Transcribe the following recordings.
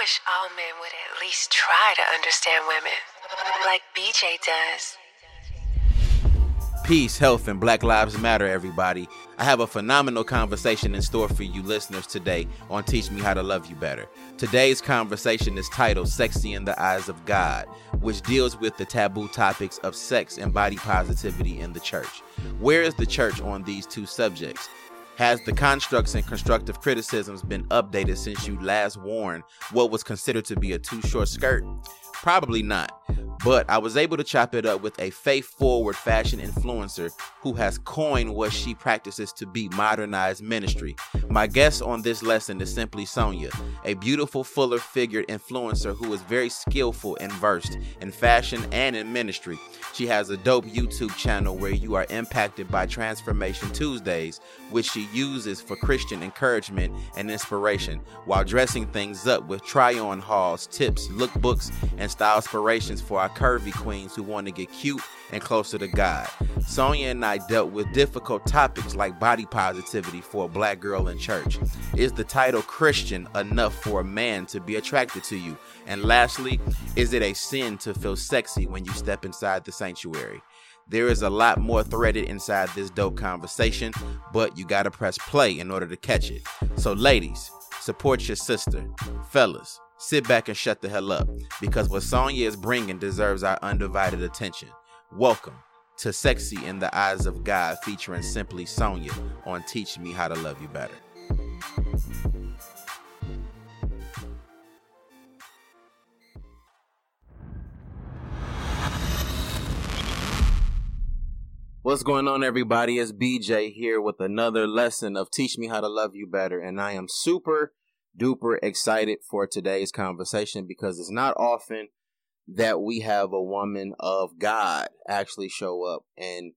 wish all men would at least try to understand women, like BJ does. Peace, health, and Black Lives Matter, everybody. I have a phenomenal conversation in store for you listeners today on Teach Me How to Love You Better. Today's conversation is titled Sexy in the Eyes of God, which deals with the taboo topics of sex and body positivity in the church. Where is the church on these two subjects? Has the constructs and constructive criticisms been updated since you last worn what was considered to be a too short skirt? Probably not. But I was able to chop it up with a faith forward fashion influencer who has coined what she practices to be modernized ministry. My guest on this lesson is simply Sonja, a beautiful, fuller figured influencer who is very skillful and versed in fashion and in ministry. She has a dope YouTube channel where you are impacted by Transformation Tuesdays, which she uses for Christian encouragement and inspiration while dressing things up with try on hauls, tips, lookbooks, and style inspirations for our curvy queens who want to get cute and closer to God. Sonja and I dealt with difficult topics like body positivity for a black girl in church. Is the title Christian enough for a man to be attracted to you? And lastly, is it a sin to feel sexy when you step inside the sanctuary? There is a lot more threaded inside this dope conversation, but you gotta press play in order to catch it. So, ladies, support your sister. Fellas, sit back and shut the hell up because what Sonja is bringing deserves our undivided attention. Welcome to Sexy in the Eyes of God featuring Simply Sonja on Teach Me How to Love You Better. What's going on, everybody? It's BJ here with another lesson of Teach Me How to Love You Better. And I am super duper excited for today's conversation because it's not often that we have a woman of God actually show up and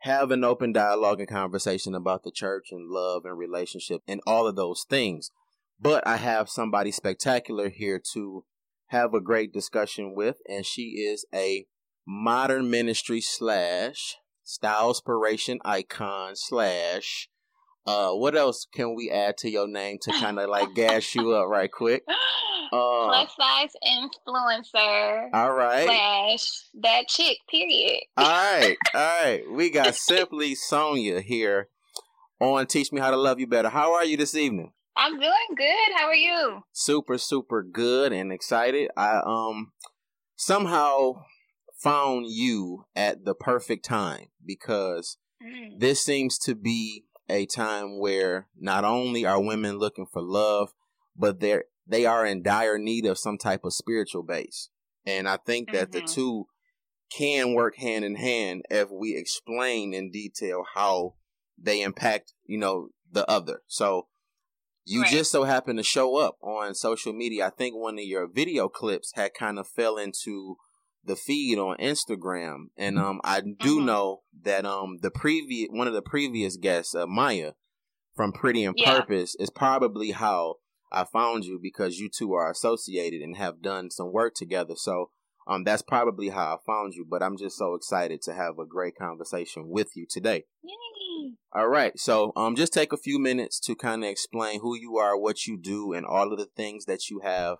have an open dialogue and conversation about the church and love and relationship and all of those things. But I have somebody spectacular here to have a great discussion with, and she is a modern ministry slash style inspiration icon slash uh, what else can we add to your name to kind of like gas you up right quick? Uh, Plus size influencer. All right. Slash that chick. Period. all right, all right. We got simply Sonja here on Teach Me How to Love You Better. How are you this evening? I'm doing good. How are you? Super, super good and excited. I um somehow found you at the perfect time because mm. this seems to be a time where not only are women looking for love, but they're they are in dire need of some type of spiritual base. And I think that mm-hmm. the two can work hand in hand if we explain in detail how they impact, you know, the other. So you right. just so happen to show up on social media. I think one of your video clips had kind of fell into the feed on Instagram, and mm-hmm. um, I do mm-hmm. know that um, the previous one of the previous guests, uh, Maya from Pretty and yeah. Purpose, is probably how I found you because you two are associated and have done some work together. So um, that's probably how I found you. But I'm just so excited to have a great conversation with you today. Yay. All right, so um, just take a few minutes to kind of explain who you are, what you do, and all of the things that you have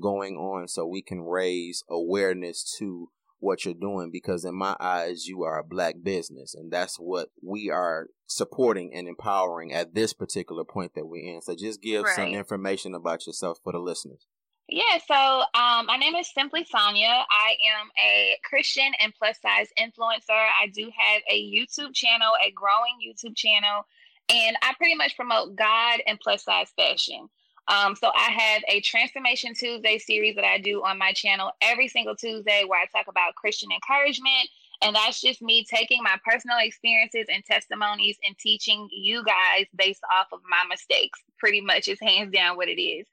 going on so we can raise awareness to what you're doing because in my eyes you are a black business and that's what we are supporting and empowering at this particular point that we're in so just give right. some information about yourself for the listeners yeah, so um, my name is Simply Sonja. I am a Christian and plus size influencer. I do have a YouTube channel, a growing YouTube channel, and I pretty much promote God and plus size fashion. Um, so I have a Transformation Tuesday series that I do on my channel every single Tuesday where I talk about Christian encouragement. And that's just me taking my personal experiences and testimonies and teaching you guys based off of my mistakes. Pretty much is hands down what it is.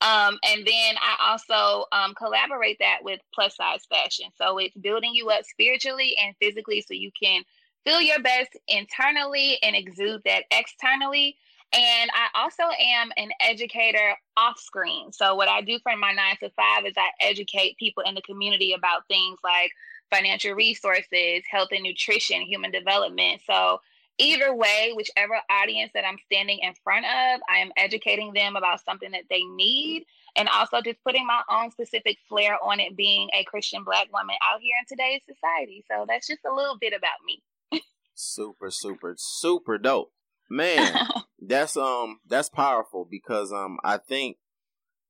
Um, and then I also um, collaborate that with plus size fashion. So it's building you up spiritually and physically so you can feel your best internally and exude that externally. And I also am an educator off screen. So, what I do for my nine to five is I educate people in the community about things like financial resources, health and nutrition, human development. So, either way, whichever audience that I'm standing in front of, I am educating them about something that they need and also just putting my own specific flair on it being a Christian black woman out here in today's society. So that's just a little bit about me. super, super, super dope. Man, that's um that's powerful because um I think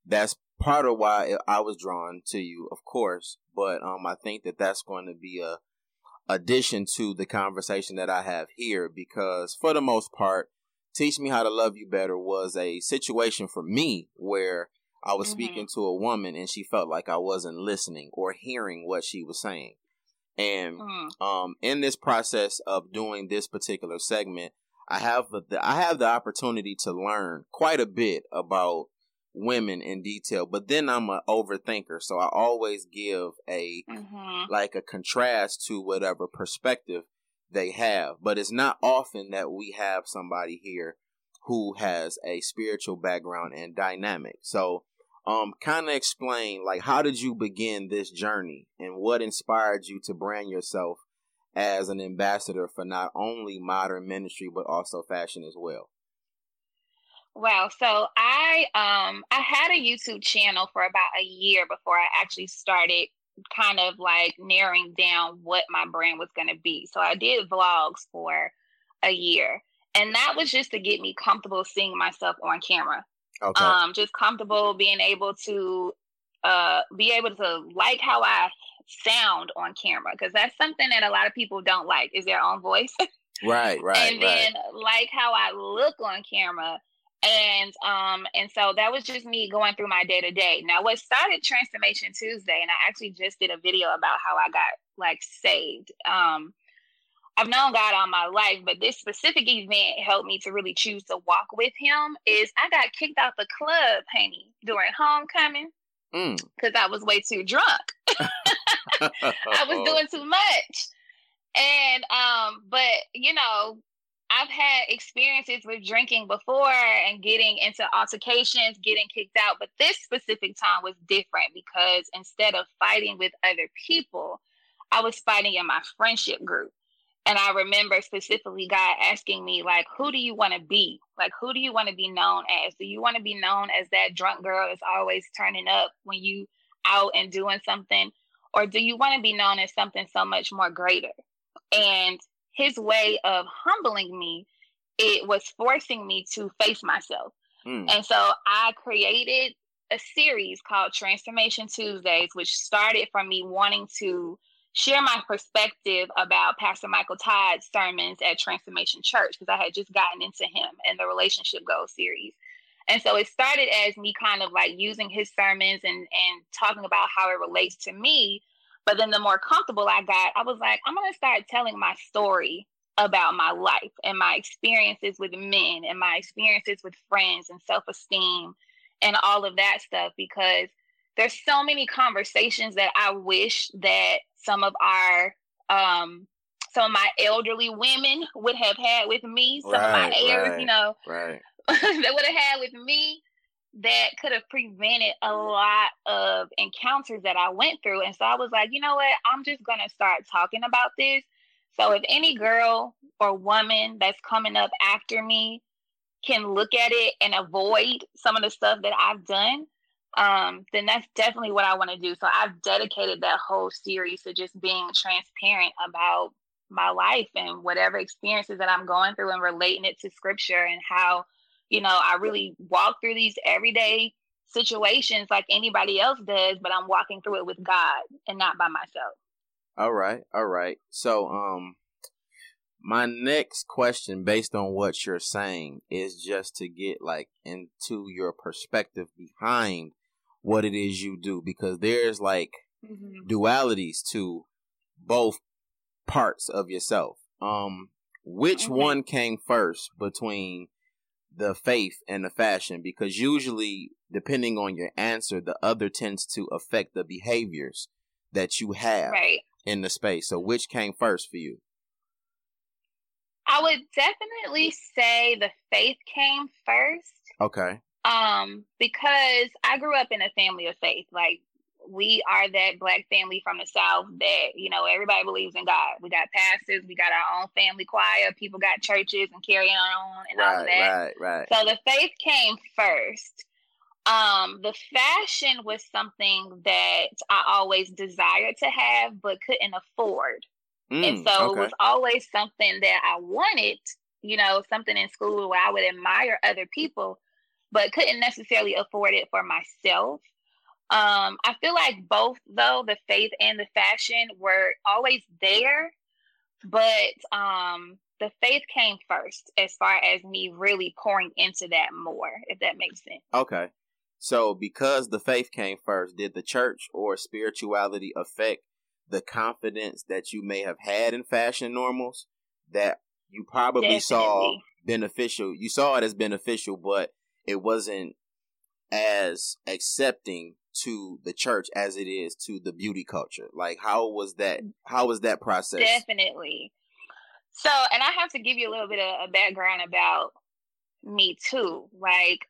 that's part of why I was drawn to you, of course, but um I think that that's going to be a addition to the conversation that I have here because for the most part, Teach Me How to Love You Better was a situation for me where I was mm-hmm. speaking to a woman and she felt like I wasn't listening or hearing what she was saying. And mm. um, in this process of doing this particular segment, I have the I have the opportunity to learn quite a bit about women in detail, but then I'm an overthinker, so I always give a mm-hmm. like a contrast to whatever perspective they have. But it's not often that we have somebody here who has a spiritual background and dynamic. So um kind of explain like how did you begin this journey and what inspired you to brand yourself as an ambassador for not only modern ministry but also fashion as well Wow. So I um I had a YouTube channel for about a year before I actually started kind of like narrowing down what my brand was going to be. So I did vlogs for a year. And that was just to get me comfortable seeing myself on camera. Okay. Um, just comfortable being able to uh, be able to like how I sound on camera because that's something that a lot of people don't like is their own voice. right, right. And then right. like how I look on camera. And um and so that was just me going through my day to day. Now what started Transformation Tuesday, and I actually just did a video about how I got like saved. Um I've known God all my life, but this specific event helped me to really choose to walk with Him. Is I got kicked out the club, honey, during homecoming because mm. I was way too drunk. I was doing too much, and um, but you know, I've had experiences with drinking before and getting into altercations, getting kicked out, but this specific time was different because instead of fighting with other people, I was fighting in my friendship group. And I remember specifically God asking me, like, who do you want to be? Like, who do you want to be known as? Do you want to be known as that drunk girl that's always turning up when you out and doing something? Or do you want to be known as something so much more greater? And his way of humbling me, it was forcing me to face myself. Mm. And so I created a series called Transformation Tuesdays, which started from me wanting to share my perspective about Pastor Michael Todd's sermons at Transformation Church because I had just gotten into him and the Relationship Goals series. And so it started as me kind of like using his sermons and and talking about how it relates to me. But then the more comfortable I got, I was like, I'm gonna start telling my story about my life and my experiences with men and my experiences with friends and self-esteem and all of that stuff because there's so many conversations that I wish that some of our um some of my elderly women would have had with me, some right, of my heirs, right, you know, right. that would have had with me that could have prevented a lot of encounters that I went through. And so I was like, you know what? I'm just going to start talking about this. So if any girl or woman that's coming up after me can look at it and avoid some of the stuff that I've done, um, then that's definitely what I want to do. So I've dedicated that whole series to just being transparent about my life and whatever experiences that I'm going through and relating it to scripture and how, you know, I really walk through these everyday situations like anybody else does, but I'm walking through it with God and not by myself. All right. All right. So, um, my next question based on what you're saying is just to get like into your perspective behind what it is you do because there's like mm-hmm. dualities to both parts of yourself. Um, which okay. one came first between the faith and the fashion? Because usually, depending on your answer, the other tends to affect the behaviors that you have right. in the space. So, which came first for you? I would definitely say the faith came first. Okay. Um, because I grew up in a family of faith. Like we are that black family from the South that, you know, everybody believes in God. We got pastors, we got our own family choir, people got churches and carrying on and right, all that. Right, right. So the faith came first. Um, the fashion was something that I always desired to have but couldn't afford. Mm, and so okay. it was always something that I wanted, you know, something in school where I would admire other people, but couldn't necessarily afford it for myself. Um, I feel like both though the faith and the fashion were always there, but um, the faith came first as far as me really pouring into that more, if that makes sense. Okay. So because the faith came first, did the church or spirituality affect the confidence that you may have had in fashion normals that you probably Definitely. saw beneficial? You saw it as beneficial, but it wasn't as accepting to the church as it is to the beauty culture? Like how was that how was that process? Definitely. So, and I have to give you a little bit of a background about me too. Like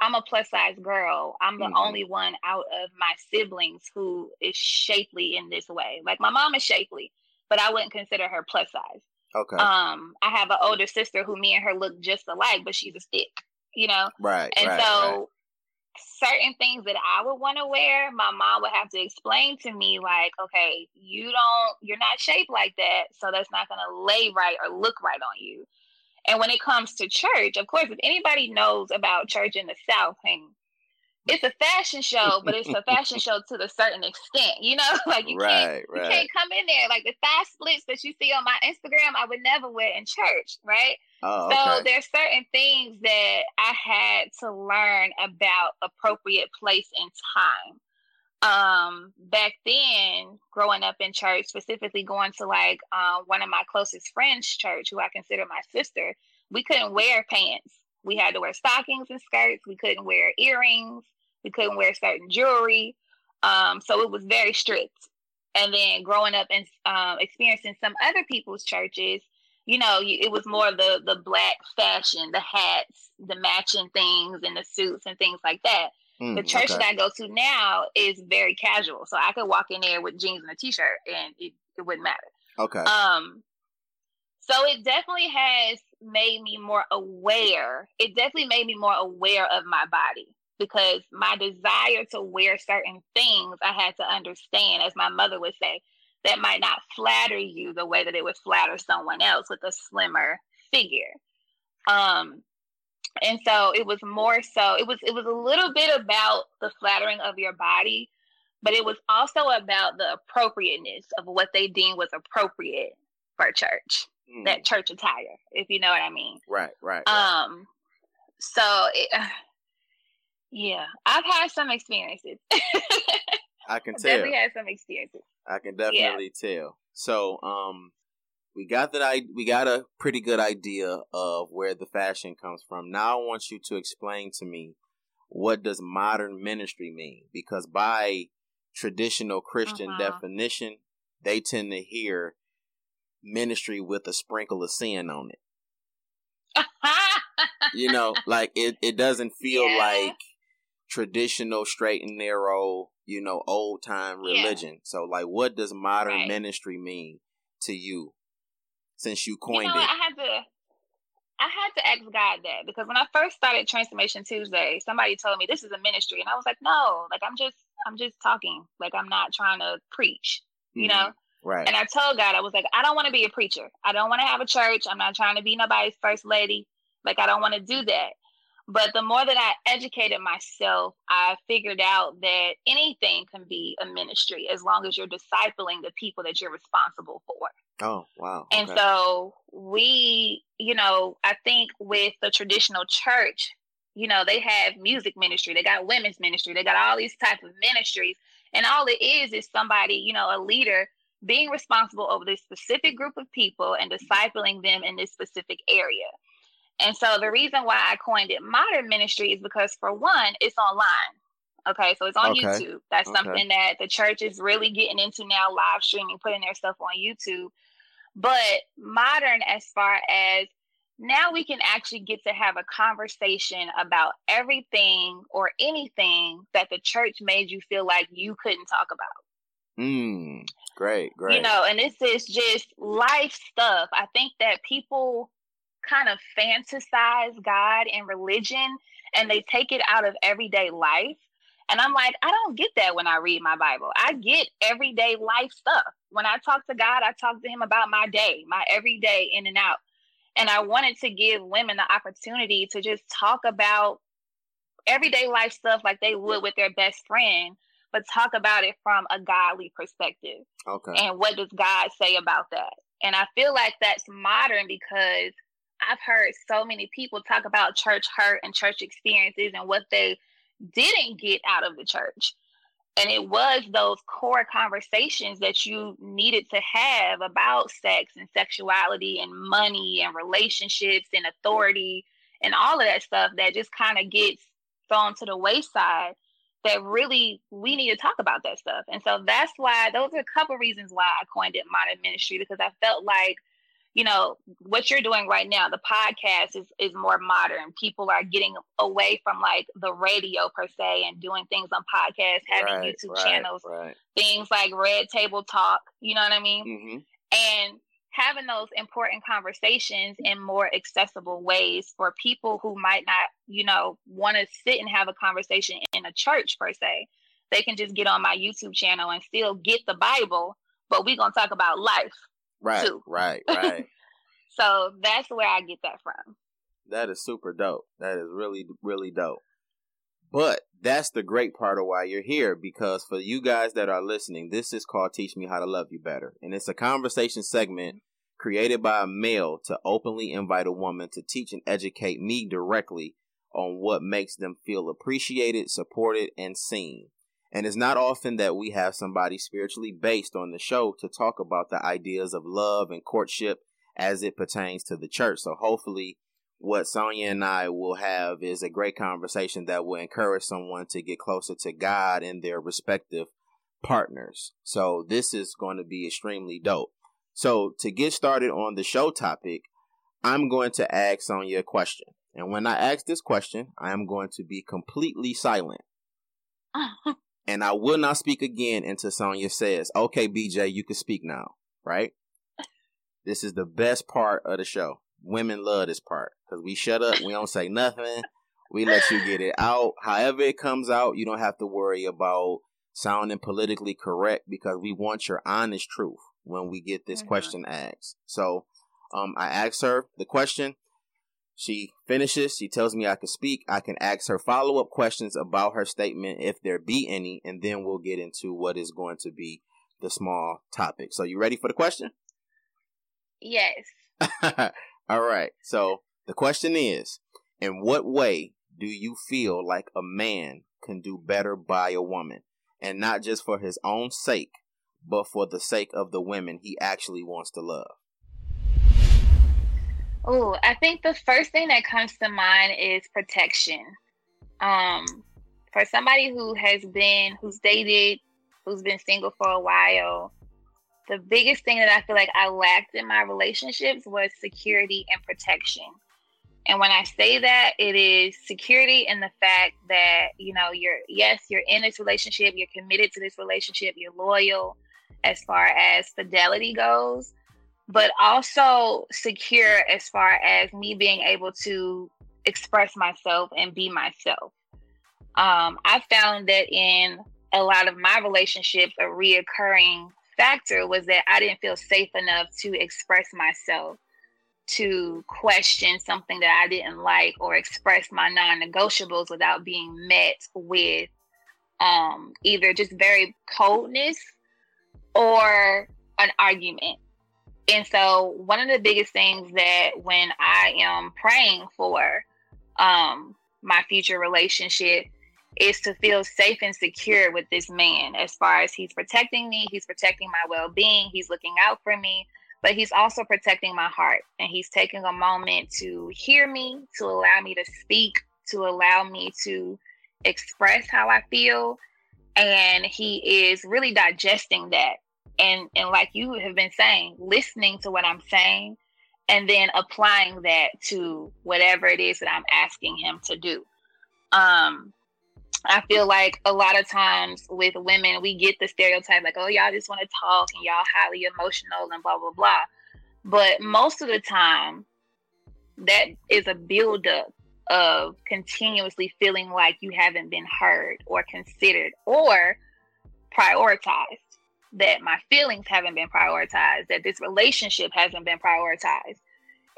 I'm a plus size girl. I'm the mm-hmm. only one out of my siblings who is shapely in this way. Like my mom is shapely, but I wouldn't consider her plus size. Okay. Um, I have an older sister who me and her look just alike, but she's a stick, you know? Right. And right, so right certain things that I would want to wear, my mom would have to explain to me, like, okay, you don't, you're not shaped like that, so that's not going to lay right or look right on you. And when it comes to church, of course, if anybody knows about church in the South, and it's a fashion show, but it's a fashion show to a certain extent, you know, like you right, can't right. you can't come in there like the thigh splits that you see on my Instagram. I would never wear in church, right? Oh, so okay. there's certain things that I had to learn about appropriate place and time. Um, back then, growing up in church, specifically going to like uh, one of my closest friends' church, who I consider my sister, we couldn't wear pants. We had to wear stockings and skirts. We couldn't wear earrings. We couldn't wear certain jewelry. Um, so it was very strict. And then growing up and um, experiencing some other people's churches, you know, it was more of the the black fashion, the hats, the matching things, and the suits and things like that. Mm, the church okay. that I go to now is very casual, so I could walk in there with jeans and a t-shirt, and it, it wouldn't matter. Okay. Um. So it definitely has made me more aware. It definitely made me more aware of my body because my desire to wear certain things, I had to understand, as my mother would say, that might not flatter you the way that it would flatter someone else with a slimmer figure. Um, and so it was more so it was it was a little bit about the flattering of your body, but it was also about the appropriateness of what they deemed was appropriate for church, mm. that church attire, if you know what I mean. Right, right. right. Um, so it, yeah, I've had some experiences. I can tell. Definitely had some experiences. I can definitely yeah. tell. So, um, we got that. I we got a pretty good idea of where the fashion comes from. Now, I want you to explain to me what does modern ministry mean? Because by traditional Christian uh-huh. definition, they tend to hear ministry with a sprinkle of sin on it. you know, like it, it doesn't feel yeah. like traditional straight and narrow you know, old time religion. Yeah. So like what does modern right. ministry mean to you since you coined you know, it? I had to I had to ask God that because when I first started Transformation Tuesday, somebody told me this is a ministry and I was like, No, like I'm just I'm just talking. Like I'm not trying to preach. You mm-hmm. know? Right. And I told God, I was like, I don't want to be a preacher. I don't want to have a church. I'm not trying to be nobody's first lady. Like I don't want to do that. But the more that I educated myself, I figured out that anything can be a ministry as long as you're discipling the people that you're responsible for. Oh, wow. Okay. And so we, you know, I think with the traditional church, you know, they have music ministry, they got women's ministry, they got all these types of ministries. And all it is is somebody, you know, a leader being responsible over this specific group of people and discipling them in this specific area. And so the reason why I coined it modern ministry is because for one, it's online. Okay, so it's on okay. YouTube. That's okay. something that the church is really getting into now, live streaming, putting their stuff on YouTube. But modern as far as now we can actually get to have a conversation about everything or anything that the church made you feel like you couldn't talk about. Mm, great, great. You know, and this is just life stuff. I think that people kind of fantasize God and religion and they take it out of everyday life. And I'm like, I don't get that when I read my Bible. I get everyday life stuff. When I talk to God, I talk to Him about my day, my everyday in and out. And I wanted to give women the opportunity to just talk about everyday life stuff like they would with their best friend, but talk about it from a godly perspective. Okay. And what does God say about that? And I feel like that's modern because I've heard so many people talk about church hurt and church experiences and what they didn't get out of the church. And it was those core conversations that you needed to have about sex and sexuality and money and relationships and authority and all of that stuff that just kind of gets thrown to the wayside that really we need to talk about that stuff. And so that's why those are a couple reasons why I coined it modern ministry because I felt like you know what you're doing right now the podcast is is more modern people are getting away from like the radio per se and doing things on podcasts having Right, youtube right, channels Right. things like red table talk you know what i mean hmm and having those important conversations in more accessible ways for people who might not you know want to sit and have a conversation in a church per se they can just get on my youtube channel and still get the bible but we're going to talk about life Right. too. Right. Right. so that's where i get that from That is super dope. That is really, really dope. But that's the great part of why you're here because for you guys that are listening, this is called Teach Me How to Love You Better. And it's a conversation segment created by a male to openly invite a woman to teach and educate me directly on what makes them feel appreciated, supported, and seen. And it's not often that we have somebody spiritually based on the show to talk about the ideas of love and courtship as it pertains to the church. So hopefully what Sonja and I will have is a great conversation that will encourage someone to get closer to God and their respective partners. So this is going to be extremely dope. So to get started on the show topic, I'm going to ask Sonja a question. And when I ask this question, I am going to be completely silent. And I will not speak again until Sonja says, okay, BJ, you can speak now, right? This is the best part of the show. Women love this part because we shut up. We don't say nothing. We let you get it out. However it comes out, you don't have to worry about sounding politically correct because we want your honest truth when we get this Mhm. question asked. So um, I asked her the question. She finishes. She tells me I can speak. I can ask her follow up questions about her statement, if there be any, and then we'll get into what is going to be the small topic. So, you ready for the question? yes All right. So, the question is In what way do you feel like a man can do better by a woman? And not just for his own sake, but for the sake of the women he actually wants to love. Oh, I think the first thing that comes to mind is protection. Um, for somebody who has been, who's dated, who's been single for a while, the biggest thing that I feel like I lacked in my relationships was security and protection. And when I say that, it is security in the fact that, you know, you're, yes, you're in this relationship, you're committed to this relationship, you're loyal as far as fidelity goes but also secure as far as me being able to express myself and be myself. Um, I found that in a lot of my relationships, a reoccurring factor was that I didn't feel safe enough to express myself, to question something that I didn't like, or express my non negotiables without being met with um, either just very coldness or an argument. And so, one of the biggest things that when I am praying for um, my future relationship is to feel safe and secure with this man as far as he's protecting me, he's protecting my well being, he's looking out for me, but he's also protecting my heart. And he's taking a moment to hear me, to allow me to speak, to allow me to express how I feel. And he is really digesting that and and like you have been saying listening to what i'm saying and then applying that to whatever it is that I'm asking him to do. Um, I feel like a lot of times with women, we get the stereotype like, oh, y'all just want to talk and y'all highly emotional and blah, blah, blah. But most of the time, that is a buildup of continuously feeling like you haven't been heard or considered or prioritized. That my feelings haven't been prioritized, that this relationship hasn't been prioritized.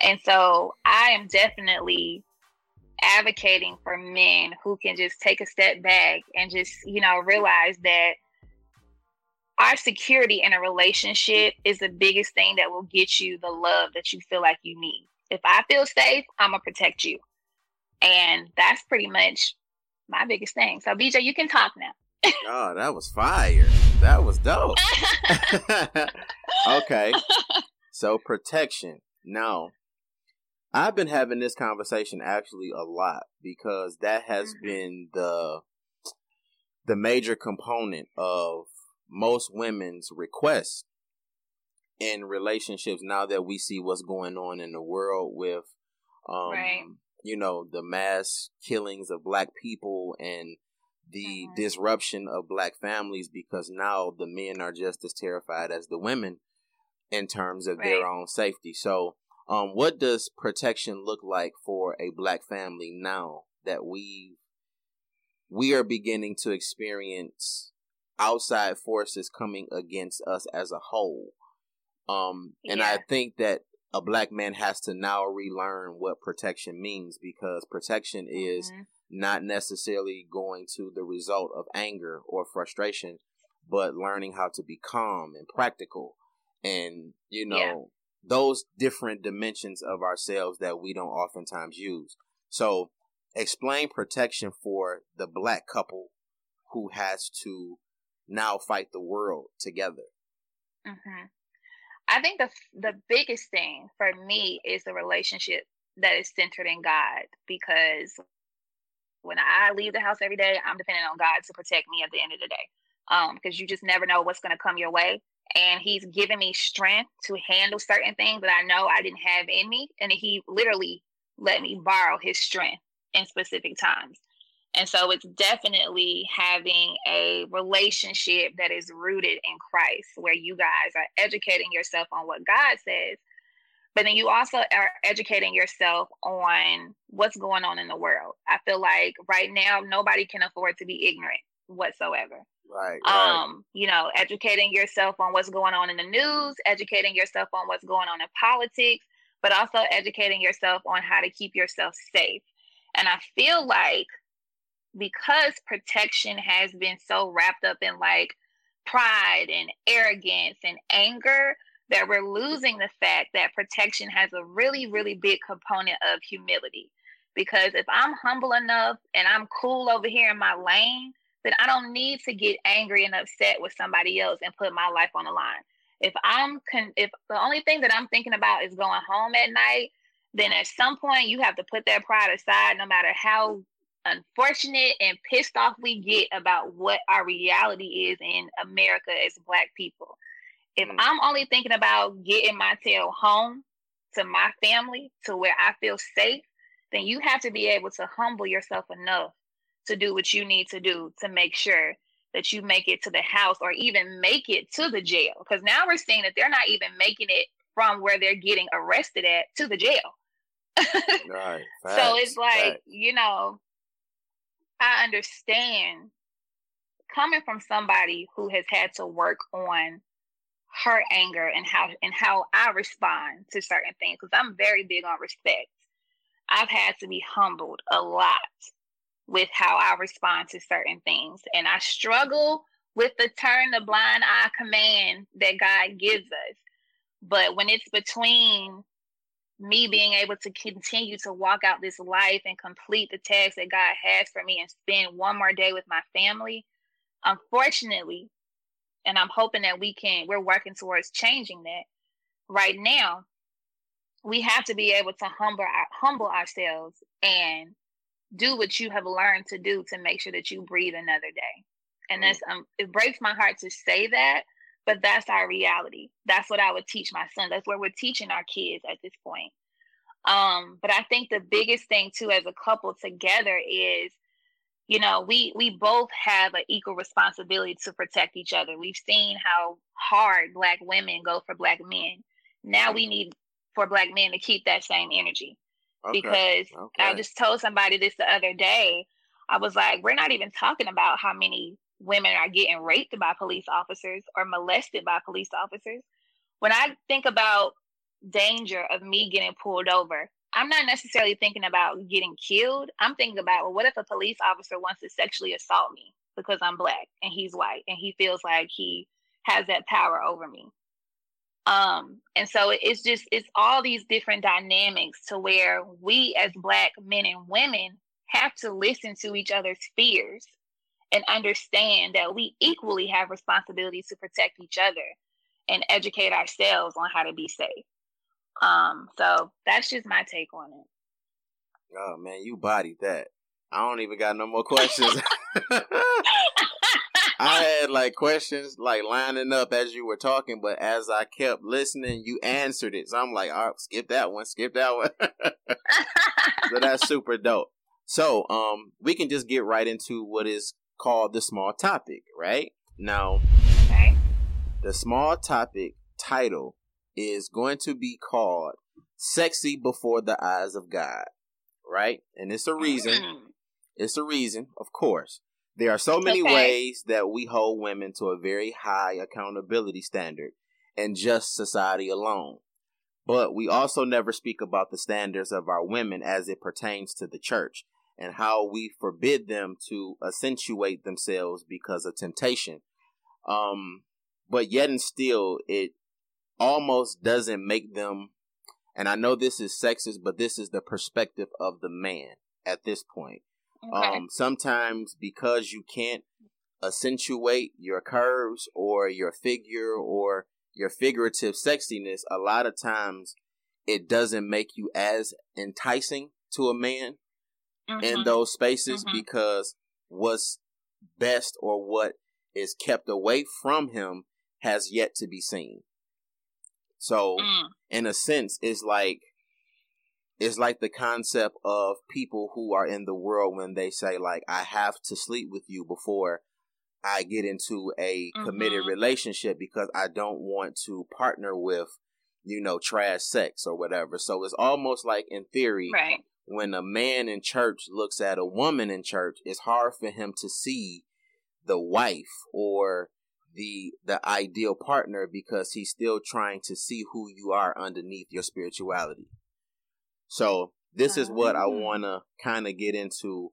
And so I am definitely advocating for men who can just take a step back and just, you know, realize that our security in a relationship is the biggest thing that will get you the love that you feel like you need. If I feel safe, I'm going to protect you. And that's pretty much my biggest thing. So, BJ, you can talk now. oh, that was fire. That was dope. okay. So, protection. Now, I've been having this conversation actually a lot because that has mm-hmm. been the the major component of most women's requests in relationships now that we see what's going on in the world with um right. you know the mass killings of black people and the mm-hmm. disruption of black families because now the men are just as terrified as the women in terms of right. their own safety so um, what does protection look like for a black family now that we we are beginning to experience outside forces coming against us as a whole? Um, and yeah. I think that a black man has to now relearn what protection means because protection is mm-hmm. not necessarily going to the result of anger or frustration, but learning how to be calm and practical and you know those different dimensions of ourselves that we don't oftentimes use. So, explain protection for the black couple who has to now fight the world together. Mm-hmm. I think the the biggest thing for me is the relationship that is centered in God because when I leave the house every day, I'm depending on God to protect me at the end of the day. Um, because you just never know what's going to come your way and he's given me strength to handle certain things that I know I didn't have in me. And he literally let me borrow his strength in specific times. And so it's definitely having a relationship that is rooted in Christ, where you guys are educating yourself on what God says, but then you also are educating yourself on what's going on in the world. I feel like right now, nobody can afford to be ignorant whatsoever. Right, right. Um, you know, educating yourself on what's going on in the news, educating yourself on what's going on in politics, but also educating yourself on how to keep yourself safe. And I feel like because protection has been so wrapped up in like pride and arrogance and anger, that we're losing the fact that protection has a really, really big component of humility. Because if I'm humble enough and I'm cool over here in my lane, then I don't need to get angry and upset with somebody else and put my life on the line. If I'm con- if the only thing that I'm thinking about is going home at night, then at some point you have to put that pride aside no matter how unfortunate and pissed off we get about what our reality is in America as black people. If mm. I'm only thinking about getting my tail home to my family to where I feel safe, then you have to be able to humble yourself enough to do what you need to do to make sure that you make it to the house or even make it to the jail. Because now we're seeing that they're not even making it from where they're getting arrested at to the jail. right. Facts, so it's like, facts. you know, I understand coming from somebody who has had to work on her anger and how and how I respond to certain things because I'm very big on respect. I've had to be humbled a lot with how I respond to certain things. And I struggle with the turn the blind eye command that God gives us. But when it's between me being able to continue to walk out this life and complete the task that God has for me and spend one more day with my family, unfortunately, and I'm hoping that we can, we're working towards changing that. Right now, we have to be able to humble humble ourselves and do what you have learned to do to make sure that you breathe another day. And mm. that's um, it breaks my heart to say that, but that's our reality. That's what I would teach my son. That's what we're teaching our kids at this point. Um, but I think the biggest thing too, as a couple together, is you know we we both have an equal responsibility to protect each other. We've seen how hard Black women go for Black men. Now we need for Black men to keep that same energy. Okay. Because okay. I just told somebody this the other day. I was like, we're not even talking about how many women are getting raped by police officers or molested by police officers. When I think about danger of me getting pulled over, I'm not necessarily thinking about getting killed. I'm thinking about, well, what if a police officer wants to sexually assault me because I'm black and he's white and he feels like he has that power over me? Um, and so it's just, it's all these different dynamics to where we as black men and women have to listen to each other's fears and understand that we equally have responsibilities to protect each other and educate ourselves on how to be safe. Um, so that's just my take on it. Oh man, you bodied that. I don't even got no more questions. I had like questions like lining up as you were talking, but as I kept listening, you answered it. So I'm like, all right, skip that one, skip that one. so that's super dope. So, um, we can just get right into what is called the small topic, right? Now, okay. the small topic title is going to be called Sexy Before the Eyes of God, right? And it's a reason. Mm. It's a reason, of course. There are so many okay. ways that we hold women to a very high accountability standard and just society alone. But we also never speak about the standards of our women as it pertains to the church and how we forbid them to accentuate themselves because of temptation. Um, but yet and still, it almost doesn't make them. And I know this is sexist, but this is the perspective of the man at this point. Okay. Um, sometimes because you can't accentuate your curves or your figure or your figurative sexiness, a lot of times it doesn't make you as enticing to a man mm-hmm. in those spaces mm-hmm. because what's best or what is kept away from him has yet to be seen. So, mm. in a sense, it's like it's like the concept of people who are in the world when they say like I have to sleep with you before I get into a mm-hmm. committed relationship because I don't want to partner with you know trash sex or whatever. So it's almost like in theory right when a man in church looks at a woman in church, it's hard for him to see the wife or the the ideal partner because he's still trying to see who you are underneath your spirituality. So this is what I mm. want to kind of get into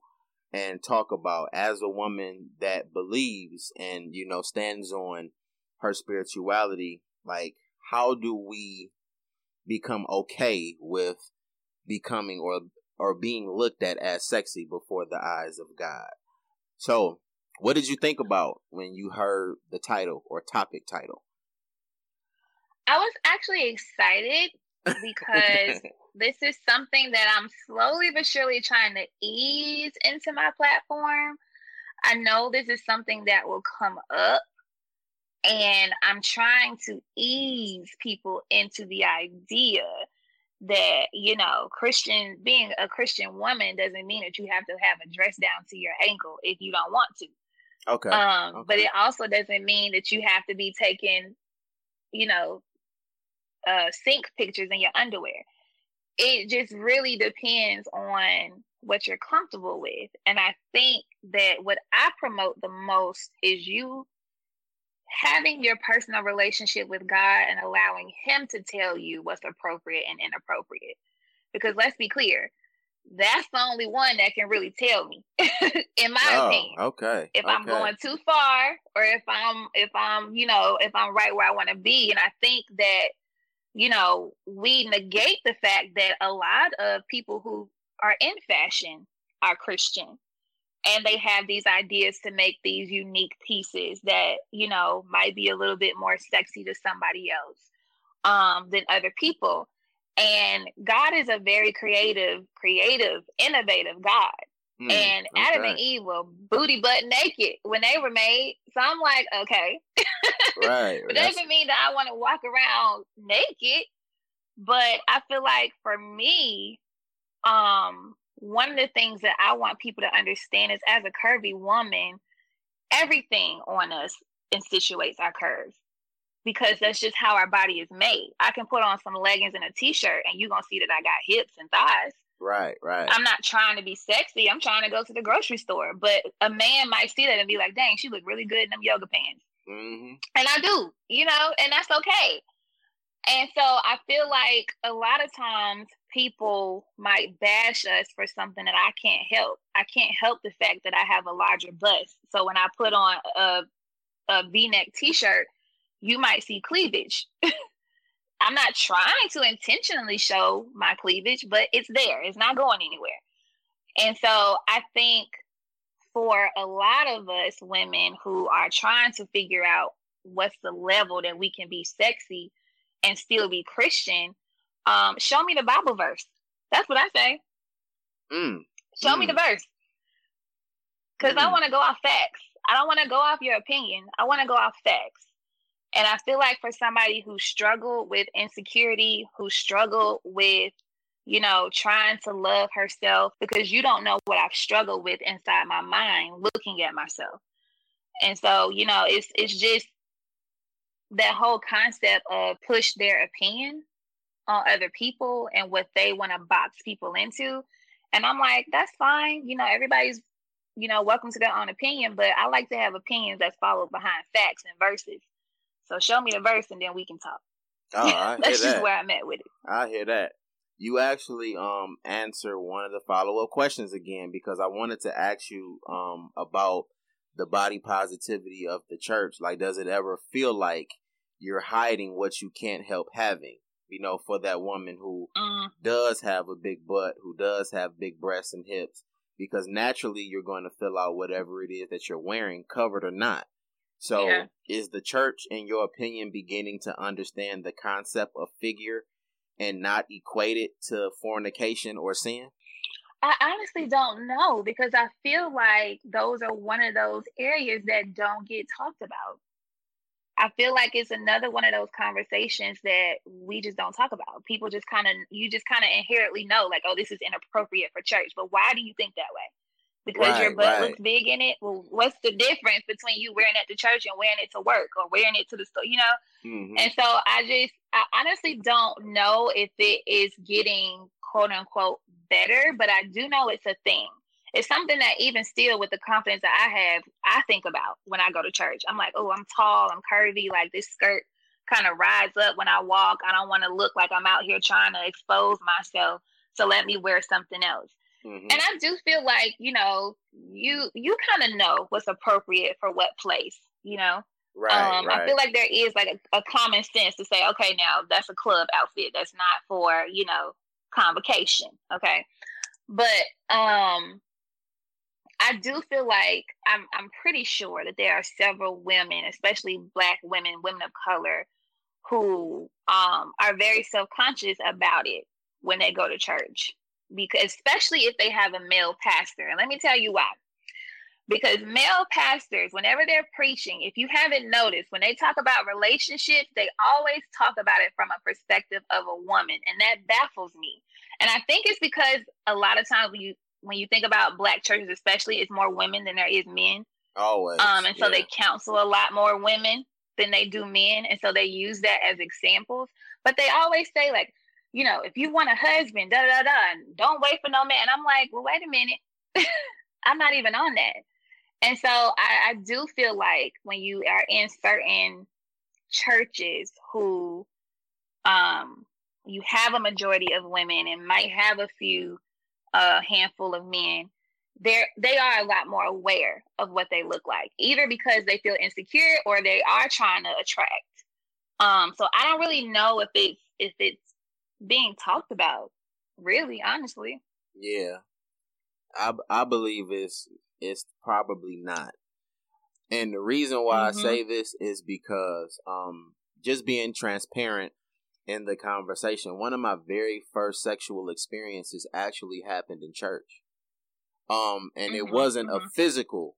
and talk about as a woman that believes and you know stands on her spirituality like how do we become okay with becoming or or being looked at as sexy before the eyes of God. So, what did you think about when you heard the title or topic title? I was actually excited because this is something that I'm slowly but surely trying to ease into my platform. I know this is something that will come up, and I'm trying to ease people into the idea that you know christian being a christian woman doesn't mean that you have to have a dress down to your ankle if you don't want to okay um okay. but it also doesn't mean that you have to be taking you know uh sink pictures in your underwear it just really depends on what you're comfortable with and i think that what i promote the most is you having your personal relationship with God and allowing Him to tell you what's appropriate and inappropriate. Because let's be clear, that's the only one that can really tell me, in my oh, opinion. Okay. If okay. I'm going too far, or if I'm if I'm you know if I'm right where I want to be, and I think that you know we negate the fact that a lot of people who are in fashion are Christian and they have these ideas to make these unique pieces that you know might be a little bit more sexy to somebody else um, than other people. And god is a very creative creative innovative god mm, and okay. adam and eve were booty butt naked when they were made So I'm like, okay. right. but that doesn't mean that I want to walk around naked. But I feel like for me, um, one of the things that I want people to understand is as a curvy woman, everything on us institutes our curves because that's just how our body is made. I can put on some leggings and a t-shirt and you're going to see that I got hips and thighs. Right, right. I'm not trying to be sexy. I'm trying to go to the grocery store. But a man might see that and be like, dang, she look really good in them yoga pants. Mm-hmm. And I do, you know, and that's okay. And so I feel like a lot of times people might bash us for something that I can't help. I can't help the fact that I have a larger bust. So when I put on a a V-neck t-shirt, you might see cleavage. I'm not trying to intentionally show my cleavage, but it's there. It's not going anywhere. And so I think for a lot of us women who are trying to figure out what's the level that we can be sexy and still be Christian, um, show me the Bible verse. That's what I say. Mm. Show mm. me the verse. Because mm. I want to go off facts. I don't want to go off your opinion. I want to go off facts. And I feel like for somebody who struggled with insecurity, who struggled with, you know, trying to love herself, because you don't know what I've struggled with inside my mind looking at myself. And so, you know, it's it's just that whole concept of push their opinion on other people and what they want to box people into. And I'm like, that's fine. You know, everybody's, you know, welcome to their own opinion, but I like to have opinions that's followed behind facts and verses. So show me the verse and then we can talk. Oh, I That's just that. where I'm at with it. I hear that. You actually um answer one of the follow up questions again because I wanted to ask you um about the body positivity of the church. Like, does it ever feel like you're hiding what you can't help having? You know, for that woman who mm. does have a big butt, who does have big breasts and hips, because naturally you're going to fill out whatever it is that you're wearing, covered or not. So, yeah. is the church, in your opinion, beginning to understand the concept of figure and not equate it to fornication or sin? I honestly don't know because I feel like those are one of those areas that don't get talked about. I feel like it's another one of those conversations that we just don't talk about. People just kind of, you just kind of inherently know, like, oh, this is inappropriate for church. But why do you think that way? Because right, your butt right. looks big in it. Well, what's the difference between you wearing it to church and wearing it to work or wearing it to the store? You know. Mm-hmm. And so I just, I honestly don't know if it is getting quote unquote better, but I do know it's a thing. It's something that even still with the confidence that I have, I think about when I go to church. I'm like, oh, I'm tall, I'm curvy, like this skirt kind of rides up when I walk. I don't want to look like I'm out here trying to expose myself. So let me wear something else. Mm-hmm. And I do feel like, you know, you you kind of know what's appropriate for what place, you know. Right, um, right. I feel like there is like a, a, common sense to say, okay, now that's a club outfit. That's not for, you know, convocation. Okay. But um I do feel like I'm I'm pretty sure that there are several women, especially black women, women of color, who um are very self-conscious about it when they go to church because especially if they have a male pastor. And let me tell you why. Because male pastors, whenever they're preaching, if you haven't noticed, when they talk about relationships, they always talk about it from a perspective of a woman. And that baffles me. And I think it's because a lot of times when you when you think about black churches, especially, it's more women than there is men. Always. Um, and so yeah. they counsel a lot more women than they do men. And so they use that as examples. But they always say, like, you know, if you want a husband, da da da, don't wait for no man. I'm like, well, wait a minute. I'm not even on that. And so I, I do feel like when you are in certain churches who um you have a majority of women and might have a few a uh, handful of men, they're they are a lot more aware of what they look like, either because they feel insecure or they are trying to attract. Um, so I don't really know if it's if it's being talked about, really, honestly. Yeah, I I believe it's it's probably not, and the reason why Mhm. I say this is because um just being transparent in the conversation. One of my very first sexual experiences actually happened in church, um, and it Mhm, wasn't a mhm. physical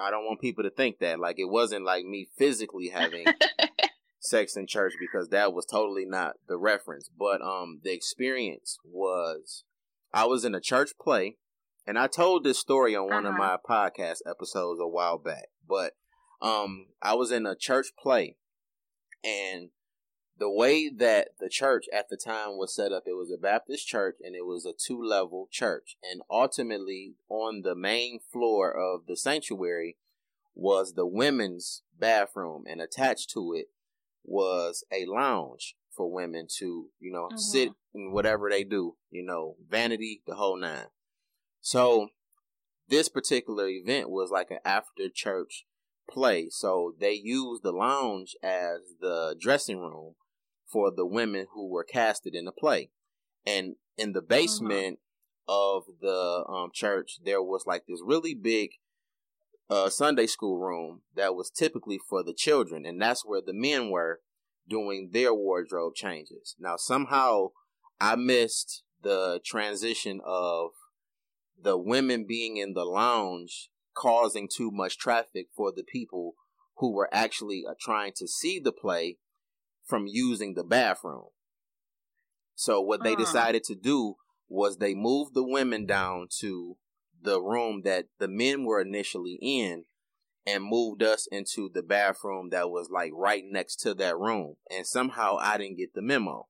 I don't want people to think that like it wasn't like me physically having sex in church because that was totally not the reference. But um, the experience was I was in a church play, and I told this story on one uh-huh. of my podcast episodes a while back. But um, I was in a church play, and the way that the church at the time was set up, it was a Baptist church and it was a two level church. And ultimately, on the main floor of the sanctuary was the women's bathroom, and attached to it was a lounge for women to, you know, mm-hmm. sit and whatever they do, you know, vanity, the whole nine. So, this particular event was like an after church play. So they used the lounge as the dressing room for the women who were casted in the play. And in the basement mm-hmm. of the um, church, there was like this really big uh, Sunday school room that was typically for the children, and that's where the men were doing their wardrobe changes. Now, somehow I missed the transition of the women being in the lounge causing too much traffic for the people who were actually uh, trying to see the play from using the bathroom. So what they uh-huh. decided to do was they moved the women down to the room that the men were initially in and moved us into the bathroom that was like right next to that room. And somehow I didn't get the memo.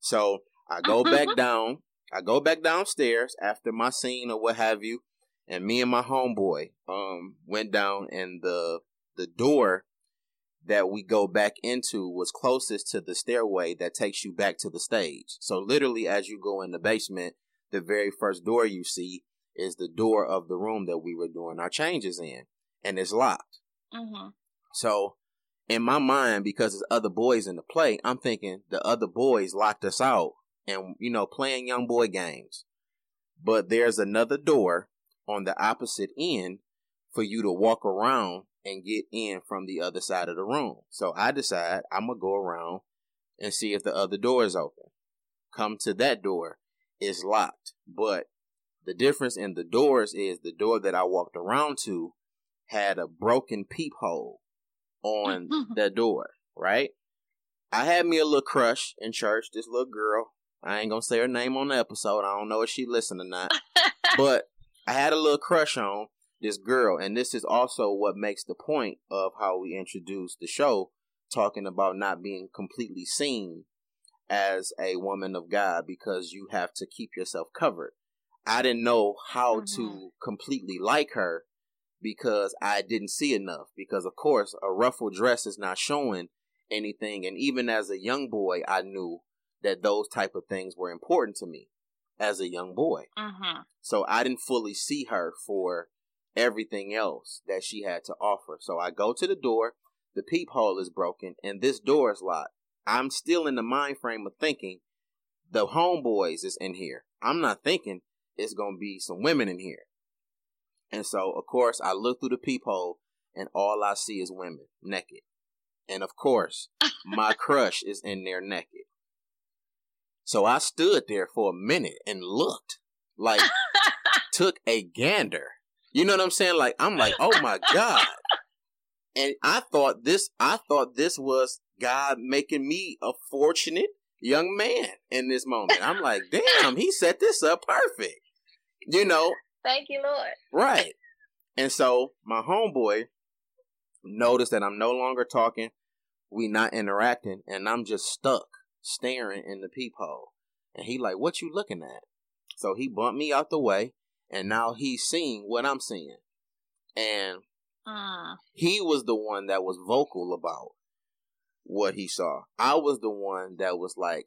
So I go back down. I go back downstairs after my scene or what have you. And me and my homeboy um went down and the the door that we go back into was closest to the stairway that takes you back to the stage. So literally as you go in the basement, the very first door you see is the door of the room that we were doing our changes in, and it's locked. Mm-hmm. So in my mind, because there's other boys in the play, I'm thinking the other boys locked us out and you know playing young boy games. But there's another door on the opposite end for you to walk around and get in from the other side of the room. So I decide I'm gonna go around and see if the other door is open. Come to that door, it's locked. But the difference in the doors is the door that I walked around to had a broken peephole on the door, right? I had me a little crush in church, this little girl. I ain't gonna say her name on the episode. I don't know if she listened or not. but I had a little crush on this girl. And this is also what makes the point of how we introduce the show, talking about not being completely seen as a woman of God because you have to keep yourself covered. I didn't know how mm-hmm. to completely like her because I didn't see enough. Because, of course, a ruffled dress is not showing anything. And even as a young boy, I knew that those type of things were important to me as a young boy. Mm-hmm. So I didn't fully see her for everything else that she had to offer. So I go to the door, the peephole is broken, and this door is locked. I'm still in the mind frame of thinking the homeboys is in here. I'm not thinking it's gonna be some women in here. And so of course I look through the peephole and all I see is women naked. And of course, my crush is in there naked. So I stood there for a minute and looked, like took a gander you know what I'm saying? Like I'm like, oh my god. And I thought this, I thought this was God making me a fortunate young man in this moment. I'm like, damn, he set this up perfect. You know. Thank you, Lord. Right. And so my homeboy noticed that I'm no longer talking, we not interacting, and I'm just stuck staring in the peephole. And he like, what you looking at? So he bumped me out the way and now he's seeing what I'm seeing. And uh. he was the one that was vocal about what he saw. I was the one that was like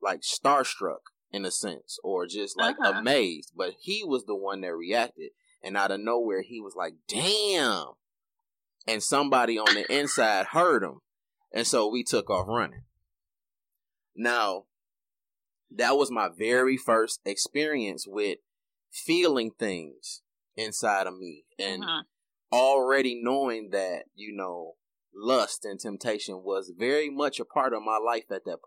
like starstruck in a sense or just like uh-huh. amazed, but he was the one that reacted and out of nowhere he was like, "Damn." And somebody on the inside heard him. And so we took off running. Now, that was my very first experience with feeling things inside of me and uh-huh. already knowing that, you know, lust and temptation was very much a part of my life at that.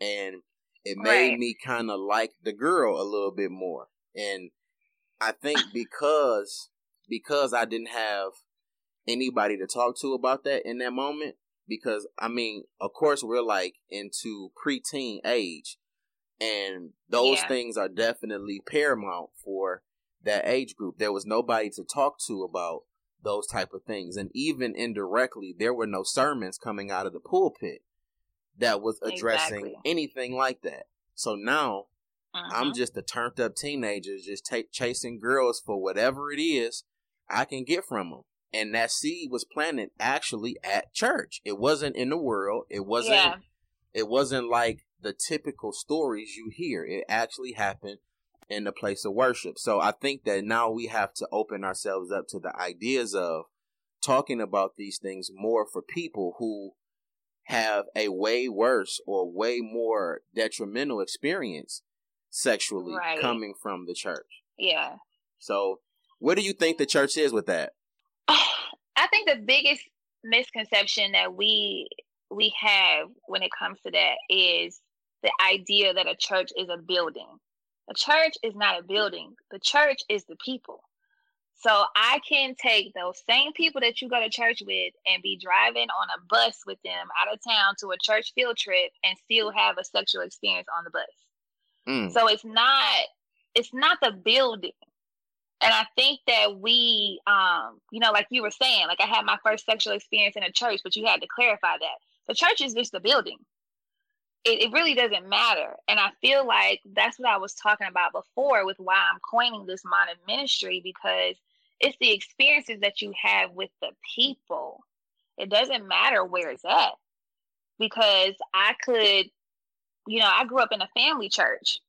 And it made right. me kind of like the girl a little bit more. And I think because because I didn't have anybody to talk to about that in that moment. Because I mean, of course, we're like into preteen age, and those yeah. things are definitely paramount for that age group. There was nobody to talk to about those type of things, and even indirectly, there were no sermons coming out of the pulpit that was addressing exactly. anything like that. So now uh-huh. I'm just a turned up teenager, just t- chasing girls for whatever it is I can get from them. And that seed was planted actually at church. It wasn't in the world. It wasn't. Yeah. It wasn't like the typical stories you hear. It actually happened in the place of worship. So I think that now we have to open ourselves up to the ideas of talking about these things more for people who have a way worse or way more detrimental experience sexually right. coming from the church. Yeah. So, what do you think the church is with that? I think the biggest misconception that we we have when it comes to that is the idea that a church is a building. A church is not a building. The church is the people. So I can take those same people that you go to church with and be driving on a bus with them out of town to a church field trip and still have a sexual experience on the bus. Mm. So it's not it's not the building. And I think that we um, you know, like you were saying, like I had my first sexual experience in a church, but you had to clarify that. The church is just the building. It, it really doesn't matter. And I feel like that's what I was talking about before with why I'm coining this modern ministry because it's the experiences that you have with the people. It doesn't matter where it's at. Because I could, you know, I grew up in a family church.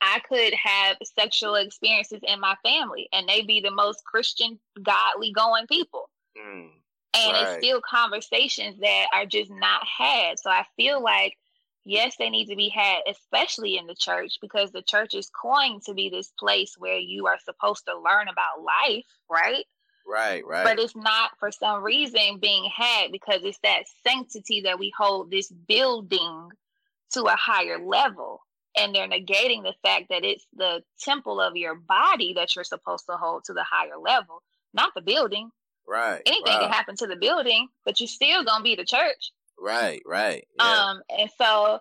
I could have sexual experiences in my family and they be the most Christian, godly going people. Mm, and right. it's still conversations that are just not had. So I feel like yes, they need to be had, especially in the church, because the church is coined to be this place where you are supposed to learn about life, right? Right, right. But it's not for some reason being had because it's that sanctity that we hold this building to a higher level. And they're negating the fact that it's the temple of your body that you're supposed to hold to the higher level, not the building. Right. Anything can happen to the building, but you're still gonna be the church. Right, right. Yeah. Um, and so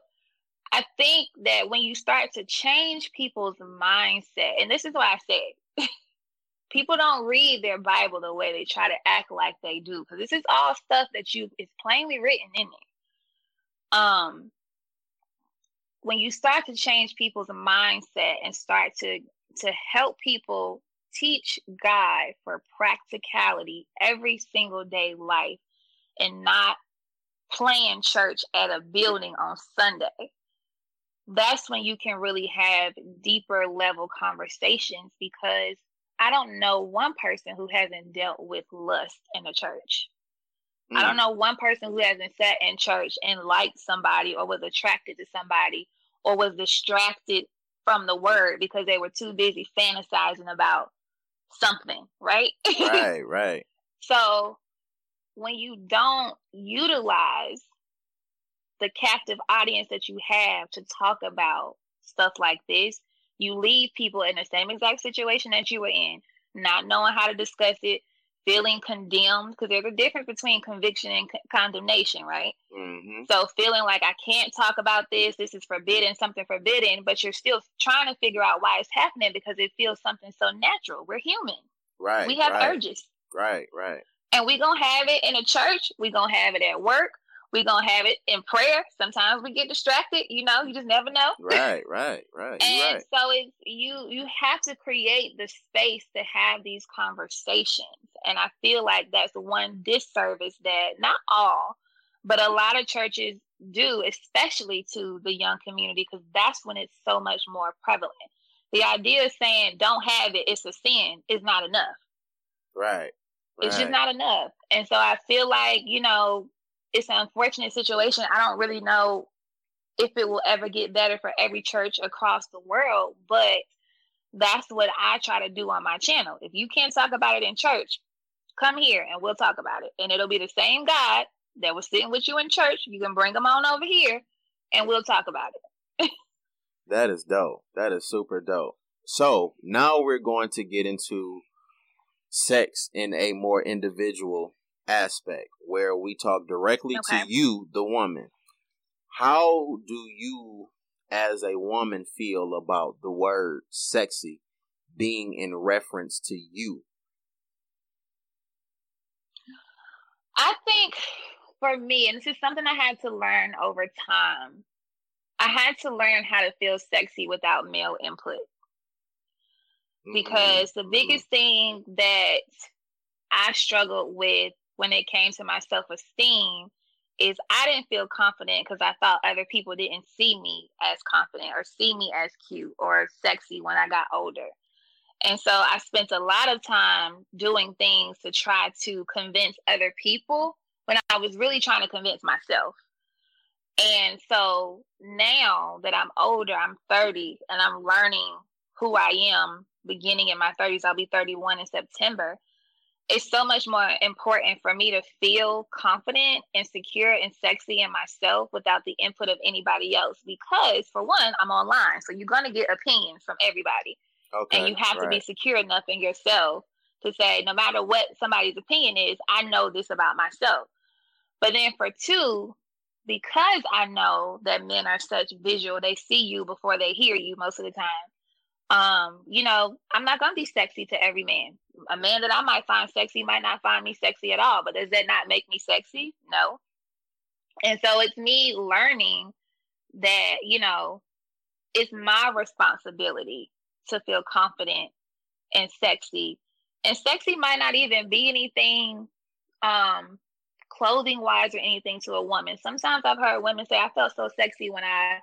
I think that when you start to change people's mindset, and this is why I said people don't read their Bible the way they try to act like they do, because this is all stuff that you is plainly written in it. Um, when you start to change people's mindset and start to to help people teach God for practicality every single day life and not playing church at a building on Sunday, that's when you can really have deeper level conversations because I don't know one person who hasn't dealt with lust in the church. Mm. I don't mm. know one person who hasn't sat in church and liked somebody or was attracted to somebody or was distracted from the word because they were too busy fantasizing about something, right? Right, right. so when you don't utilize the captive audience that you have to talk about stuff like this, you leave people in the same exact situation that you were in, not knowing how to discuss it, feeling condemned, because there's a difference between conviction and condemnation, right? Mm-hmm. So feeling like I can't talk about this, this is forbidden, something forbidden, but you're still trying to figure out why it's happening because it feels something so natural. We're human. Right. We have right. urges. Right, right. And we're going to have it in a church. We're going to have it at work. We're going to have it in prayer. Sometimes we get distracted. You know, you just never know. Right, right, right. and right. so it's, you, you have to create the space to have these conversations. And I feel like that's one disservice that not all, but a lot of churches do, especially to the young community, because that's when it's so much more prevalent. The idea of saying don't have it, it's a sin, is not enough. Right. It's just not enough. And so I feel like, you know, it's an unfortunate situation. I don't really know if it will ever get better for every church across the world, but that's what I try to do on my channel. If you can't talk about it in church, come here and we'll talk about it. And it'll be the same God that was sitting with you in church. You can bring them on over here and we'll talk about it. that is dope. That is super dope. So now we're going to get into sex in a more individual aspect where we talk directly okay. to you, the woman. How do you, as a woman, feel about the word sexy being in reference to you? I think for me, and this is something I had to learn over time, I had to learn how to feel sexy without male input. Because mm-hmm. the biggest thing that I struggled with when it came to my self esteem is I didn't feel confident because I thought other people didn't see me as confident or see me as cute or sexy when I got older. And so I spent a lot of time doing things to try to convince other people when I was really trying to convince myself. And so now that I'm older, I'm 30 and I'm learning who I am beginning in my 30s. I'll be 31 in September. It's so much more important for me to feel confident and secure and sexy in myself without the input of anybody else. Because, for one, I'm online. So you're going to get opinions from everybody. Okay, and you have right. to be secure enough in yourself to say, no matter what somebody's opinion is, I know this about myself. But then for two, because I know that men are such visual, they see you before they hear you most of the time. Um, you know, I'm not gonna be sexy to every man. A man that I might find sexy might not find me sexy at all, but does that not make me sexy? No. And so it's me learning that, you know, it's my responsibility to feel confident and sexy. And sexy might not even be anything um clothing wise or anything to a woman. Sometimes I've heard women say, I felt so sexy when I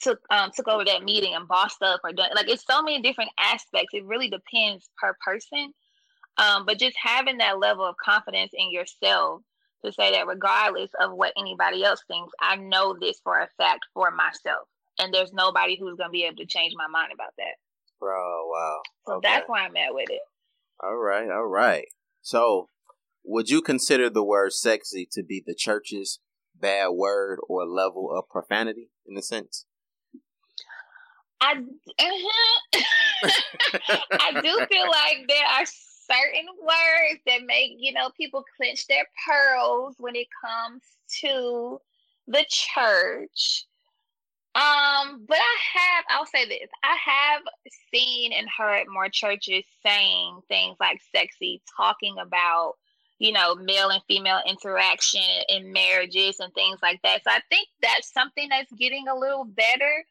took um took over that meeting and bossed up or done like it's so many different aspects. It really depends per person. Um, but just having that level of confidence in yourself to say that regardless of what anybody else thinks, I know this for a fact for myself. And there's nobody who's gonna be able to change my mind about that. Bro, wow. So okay. that's why I'm at with it. All right, all right. So would you consider the word sexy to be the church's bad word or level of profanity in a sense? I uh-huh. I do feel like there are certain words that make you know people clench their pearls when it comes to the church. Um, but I have, I'll say this, I have seen and heard more churches saying things like sexy, talking about you know, male and female interaction in marriages and things like that. So I think that's something that's getting a little better.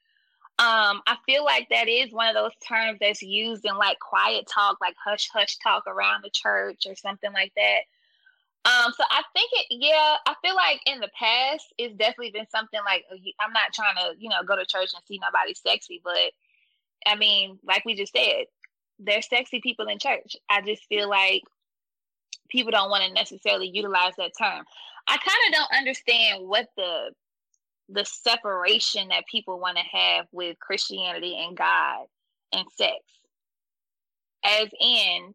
Um, I feel like that is one of those terms that's used in like quiet talk, like hush hush talk around the church or something like that. Um, so I think it, yeah, I feel like in the past it's definitely been something like uh, I'm not trying to, you know, go to church and see nobody sexy, but I mean, like we just said, there's sexy people in church. I just feel like people don't want to necessarily utilize that term. I kind of don't understand what the the separation that people want to have with Christianity and God and sex. As in,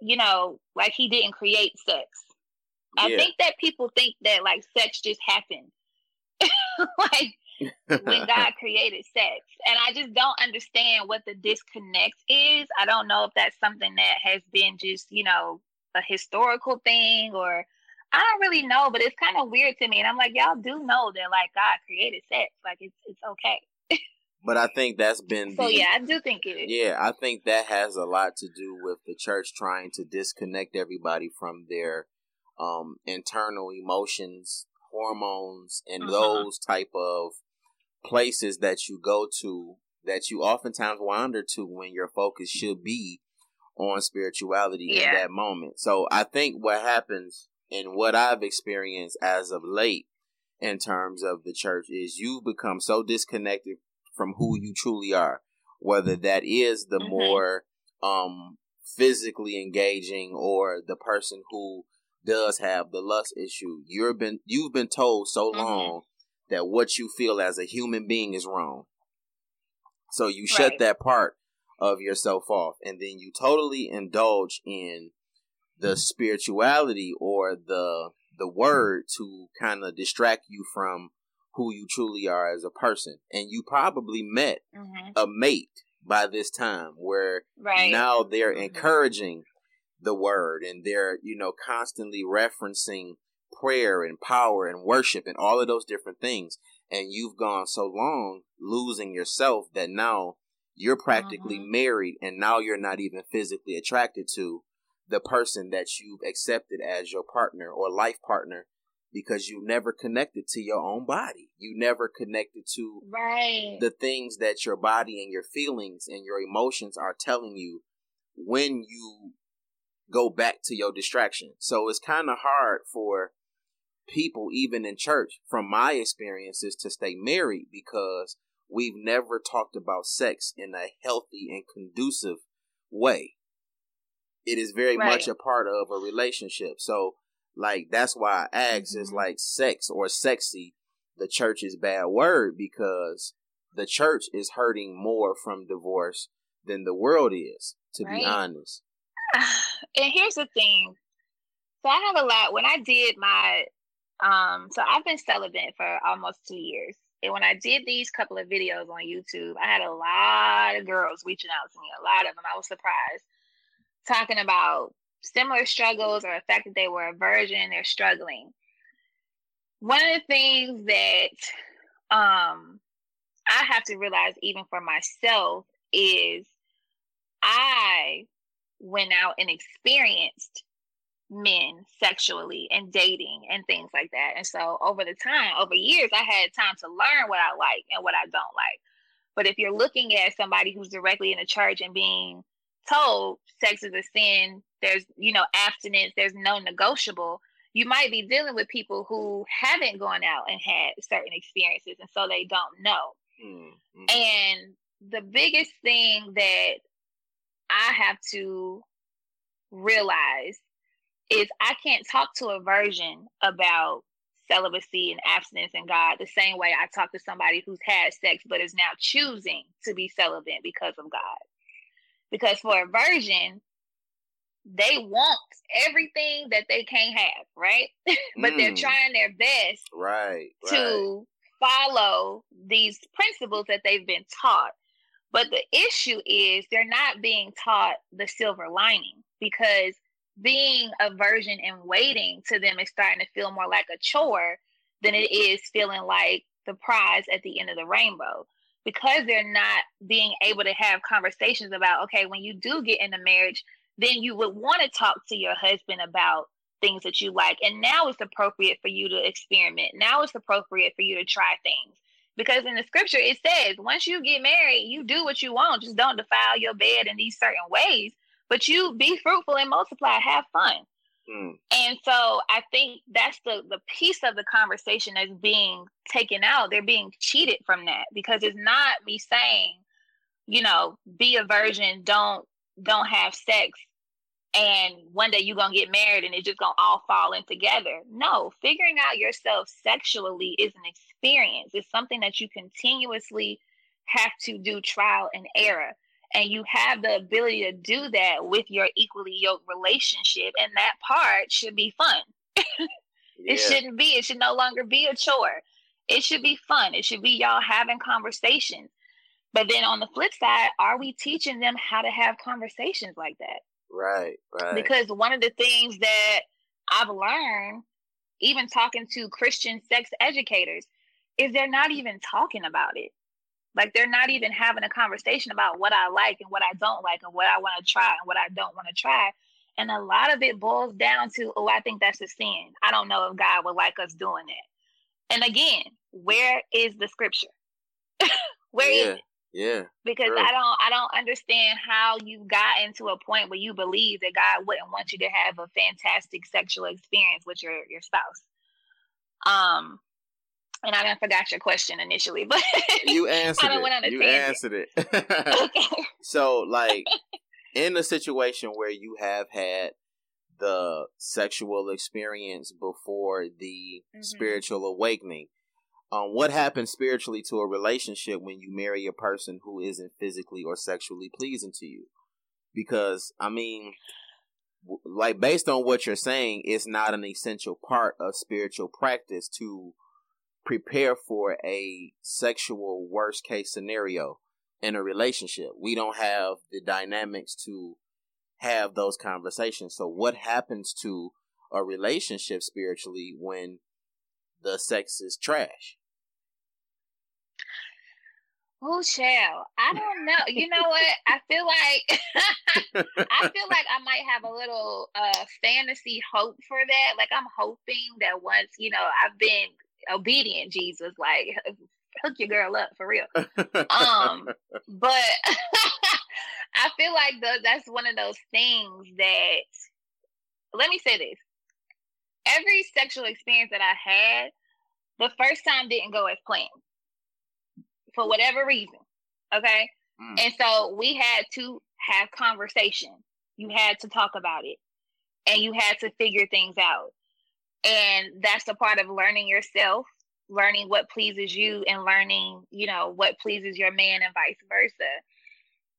you know, like he didn't create sex. Yeah. I think that people think that like sex just happened. like when God created sex. And I just don't understand what the disconnect is. I don't know if that's something that has been just, you know, a historical thing or I don't really know, but it's kind of weird to me. And I'm like, y'all do know that like God created sex. Like it's it's okay. but I think that's been So the, yeah, I do think it is. Yeah, I think that has a lot to do with the church trying to disconnect everybody from their um internal emotions, hormones, and uh-huh. those type of places that you go to that you oftentimes wander to when your focus should be on spirituality yeah. in that moment. So I think what happens and what I've experienced as of late in terms of the church is you've become so disconnected from who you truly are, whether that is the mm-hmm. more um physically engaging or the person who does have the lust issue. You've been you've been told so mm-hmm. long that what you feel as a human being is wrong. So you shut that part of yourself off and then you totally indulge in the spirituality or the the word to kind of distract you from who you truly are as a person and you probably met mm-hmm. a mate by this time where right. now they're mm-hmm. encouraging the word and they're, you know, constantly referencing prayer and power and worship and all of those different things. And you've gone so long losing yourself that now you're practically mm-hmm. married and now you're not even physically attracted to the person that you've accepted as your partner or life partner because you never connected to your own body. You never connected to right. the things that your body and your feelings and your emotions are telling you when you go back to your distraction. So it's kind of hard for people, even in church, from my experiences, to stay married because we've never talked about sex in a healthy and conducive way. It is very right. much a part of a relationship. So, like, that's why I ask mm-hmm. is like sex or sexy, the church is bad word because the church is hurting more from divorce than the world is, to right. be honest. And here's the thing. So I have a lot when I did my um so I've been celibate for almost two years. And when I did these couple of videos on YouTube, I had a lot of girls reaching out to me, a lot of them. I was surprised, talking about similar struggles or the fact that they were a virgin, they're struggling. One of the things that um, I have to realize, even for myself, is I went out and experienced men sexually and dating and things like that. And so over the time, over years, I had time to learn what I like and what I don't like. But if you're looking at somebody who's directly in the church and being told sex is a sin, there's, you know, abstinence, there's no negotiable, you might be dealing with people who haven't gone out and had certain experiences and so they don't know. Mm-hmm. And the biggest thing that I have to realize is I can't talk to a virgin about celibacy and abstinence and God the same way I talk to somebody who's had sex but is now choosing to be celibate because of God. Because for a virgin, they want everything that they can't have, right? but mm. they're trying their best right, right to follow these principles that they've been taught. But the issue is they're not being taught the silver lining because being a virgin and waiting to them is starting to feel more like a chore than it is feeling like the prize at the end of the rainbow because they're not being able to have conversations about okay when you do get into marriage then you would want to talk to your husband about things that you like. And now it's appropriate for you to experiment. Now it's appropriate for you to try things. Because in the scripture it says once you get married you do what you want. Just don't defile your bed in these certain ways. But you be fruitful and multiply, have fun. Mm. And so I think that's the the piece of the conversation that's being taken out. They're being cheated from that because it's not me saying, you know, be a virgin, don't don't have sex, and one day you're gonna get married and it's just gonna all fall in together. No, figuring out yourself sexually is an experience. It's something that you continuously have to do trial and error and you have the ability to do that with your equally yoked relationship and that part should be fun. Yeah. it shouldn't be it should no longer be a chore. It should be fun. It should be y'all having conversations. But then on the flip side are we teaching them how to have conversations like that? Right right. Because one of the things that i've learned even talking to christian sex educators is they're not even talking about it like they're not even having a conversation about what I like and what I don't like and what I want to try and what I don't want to try. And a lot of it boils down to, oh, I think that's a sin. I don't know if God would like us doing that. And again, where is the scripture? where yeah, is it? Yeah. Because true. I don't I don't understand how you got into a point where you believe that God wouldn't want you to have a fantastic sexual experience with your your spouse. Um and I forgot your question initially, but you answered it. you answered it. okay. So, like, in a situation where you have had the sexual experience before the mm-hmm. spiritual awakening, um, what happens spiritually to a relationship when you marry a person who isn't physically or sexually pleasing to you? Because, I mean, like, based on what you're saying, it's not an essential part of spiritual practice to prepare for a sexual worst case scenario in a relationship. We don't have the dynamics to have those conversations. So what happens to a relationship spiritually when the sex is trash? Oh, child. I don't know. You know what? I feel like I feel like I might have a little uh fantasy hope for that. Like I'm hoping that once, you know, I've been obedient, Jesus, like hook your girl up for real. um, but I feel like the, that's one of those things that let me say this. Every sexual experience that I had, the first time didn't go as planned for whatever reason. Okay. Mm. And so we had to have conversation. You had to talk about it and you had to figure things out. And that's a part of learning yourself, learning what pleases you and learning, you know, what pleases your man and vice versa.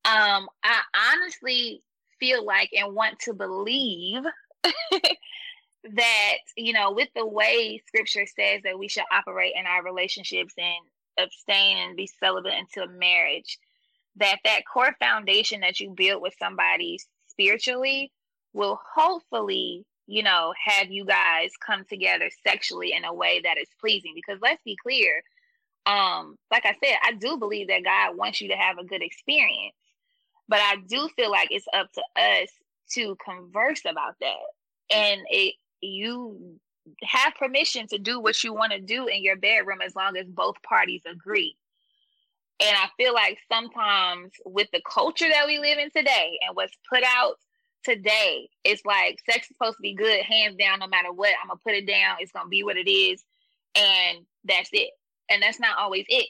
Um, I honestly feel like and want to believe that, you know, with the way scripture says that we should operate in our relationships and abstain and be celibate until marriage that that core foundation that you build with somebody spiritually will hopefully you know have you guys come together sexually in a way that is pleasing because let's be clear um like i said i do believe that god wants you to have a good experience but i do feel like it's up to us to converse about that and it you have permission to do what you want to do in your bedroom as long as both parties agree. And I feel like sometimes with the culture that we live in today and what's put out today, it's like sex is supposed to be good, hands down, no matter what. I'm gonna put it down. It's gonna be what it is, and that's it. And that's not always it.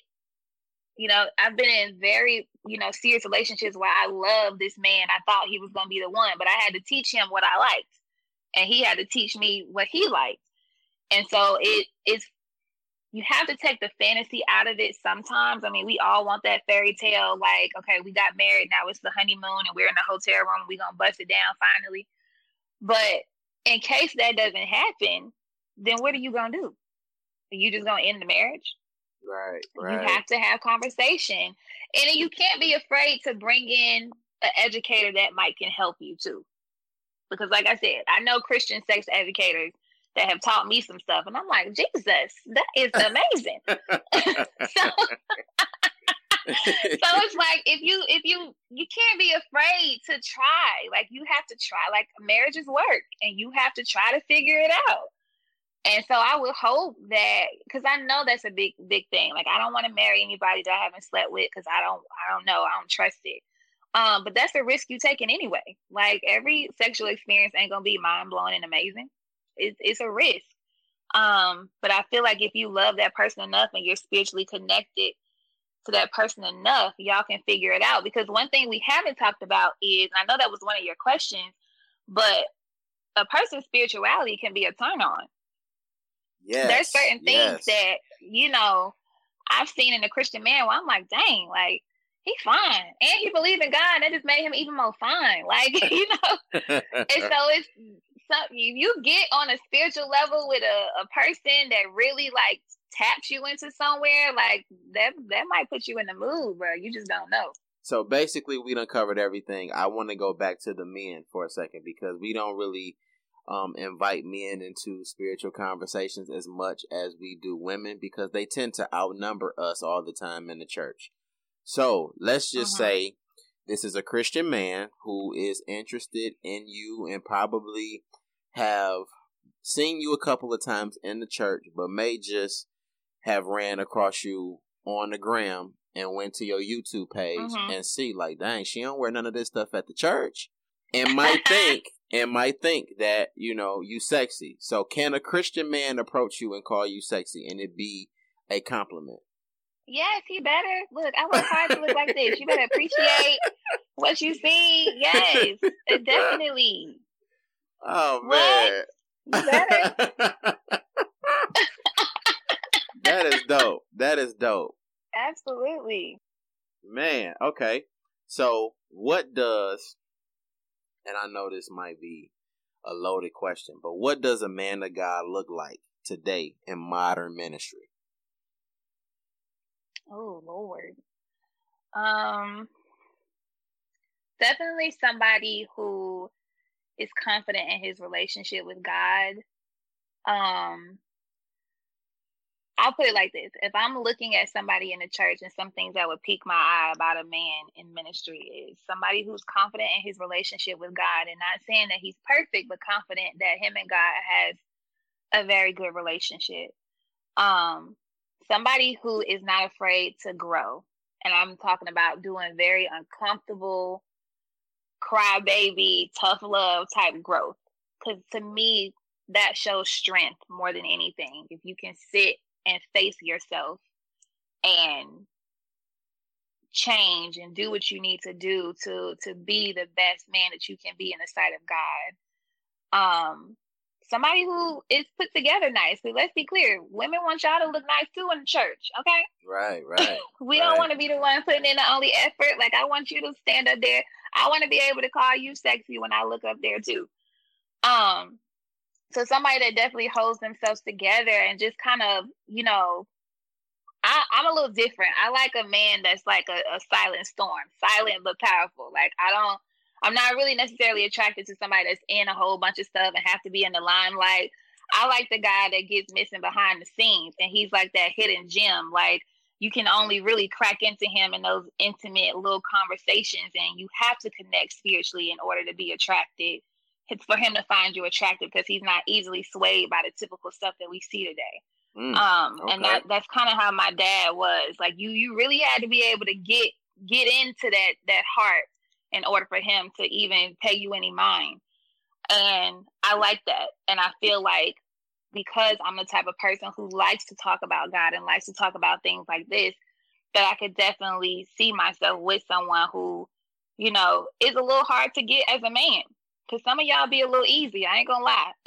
You know, I've been in very, you know, serious relationships where I love this man. I thought he was gonna be the one, but I had to teach him what I liked and he had to teach me what he liked. And so it is you have to take the fantasy out of it sometimes. I mean, we all want that fairy tale, like, okay, we got married, now it's the honeymoon and we're in the hotel room, we're gonna bust it down finally. But in case that doesn't happen, then what are you gonna do? Are you just gonna end the marriage? Right, right. You have to have conversation. And you can't be afraid to bring in an educator that might can help you too. Because like I said, I know Christian sex educators that have taught me some stuff. And I'm like, Jesus, that is amazing. so, so it's like if you if you you can't be afraid to try. Like you have to try. Like marriage is work and you have to try to figure it out. And so I would hope that because I know that's a big big thing. Like I don't want to marry anybody that I haven't slept with because I don't I don't know I don't trust it. Um, but that's the risk you taking anyway. Like every sexual experience ain't gonna be mind blowing and amazing. It's it's a risk. Um, but I feel like if you love that person enough and you're spiritually connected to that person enough, y'all can figure it out. Because one thing we haven't talked about is I know that was one of your questions, but a person's spirituality can be a turn on. Yes. There's certain things yes. that, you know, I've seen in a Christian man where I'm like, dang, like he's fine. And he believed in God. That just made him even more fine. Like, you know. and so it's something you get on a spiritual level with a, a person that really like taps you into somewhere, like that that might put you in the mood, bro. You just don't know. So basically we done covered everything. I want to go back to the men for a second because we don't really um, invite men into spiritual conversations as much as we do women because they tend to outnumber us all the time in the church. So let's just uh-huh. say this is a Christian man who is interested in you and probably have seen you a couple of times in the church, but may just have ran across you on the gram and went to your YouTube page mm-hmm. and see like, dang, she don't wear none of this stuff at the church, and might think and might think that you know you sexy. So can a Christian man approach you and call you sexy and it be a compliment? Yes, he better. Look, I work hard to look like this. You better appreciate what you see. Yes, definitely. Oh man. that is dope. That is dope. Absolutely. Man, okay. So, what does and I know this might be a loaded question, but what does a man of God look like today in modern ministry? Oh Lord. Um definitely somebody who is confident in his relationship with God. Um, I'll put it like this: if I'm looking at somebody in the church, and some things that would pique my eye about a man in ministry is somebody who's confident in his relationship with God, and not saying that he's perfect, but confident that him and God has a very good relationship. Um, somebody who is not afraid to grow, and I'm talking about doing very uncomfortable, crybaby, tough love type growth. Because to me, that shows strength more than anything. If you can sit and face yourself and change and do what you need to do to to be the best man that you can be in the sight of God. Um somebody who is put together nicely. Let's be clear. Women want y'all to look nice too in the church, okay? Right, right. we right. don't want to be the one putting in the only effort. Like I want you to stand up there. I want to be able to call you sexy when I look up there too. Um so somebody that definitely holds themselves together and just kind of, you know, I, I'm a little different. I like a man that's like a, a silent storm, silent but powerful. Like I don't, I'm not really necessarily attracted to somebody that's in a whole bunch of stuff and have to be in the limelight. I like the guy that gets missing behind the scenes and he's like that hidden gem. Like you can only really crack into him in those intimate little conversations and you have to connect spiritually in order to be attracted it's for him to find you attractive because he's not easily swayed by the typical stuff that we see today. Mm, um, okay. and that that's kind of how my dad was. Like you, you really had to be able to get get into that that heart in order for him to even pay you any mind. And I like that, and I feel like because I'm the type of person who likes to talk about God and likes to talk about things like this, that I could definitely see myself with someone who, you know, is a little hard to get as a man. Cause some of y'all be a little easy. I ain't gonna lie.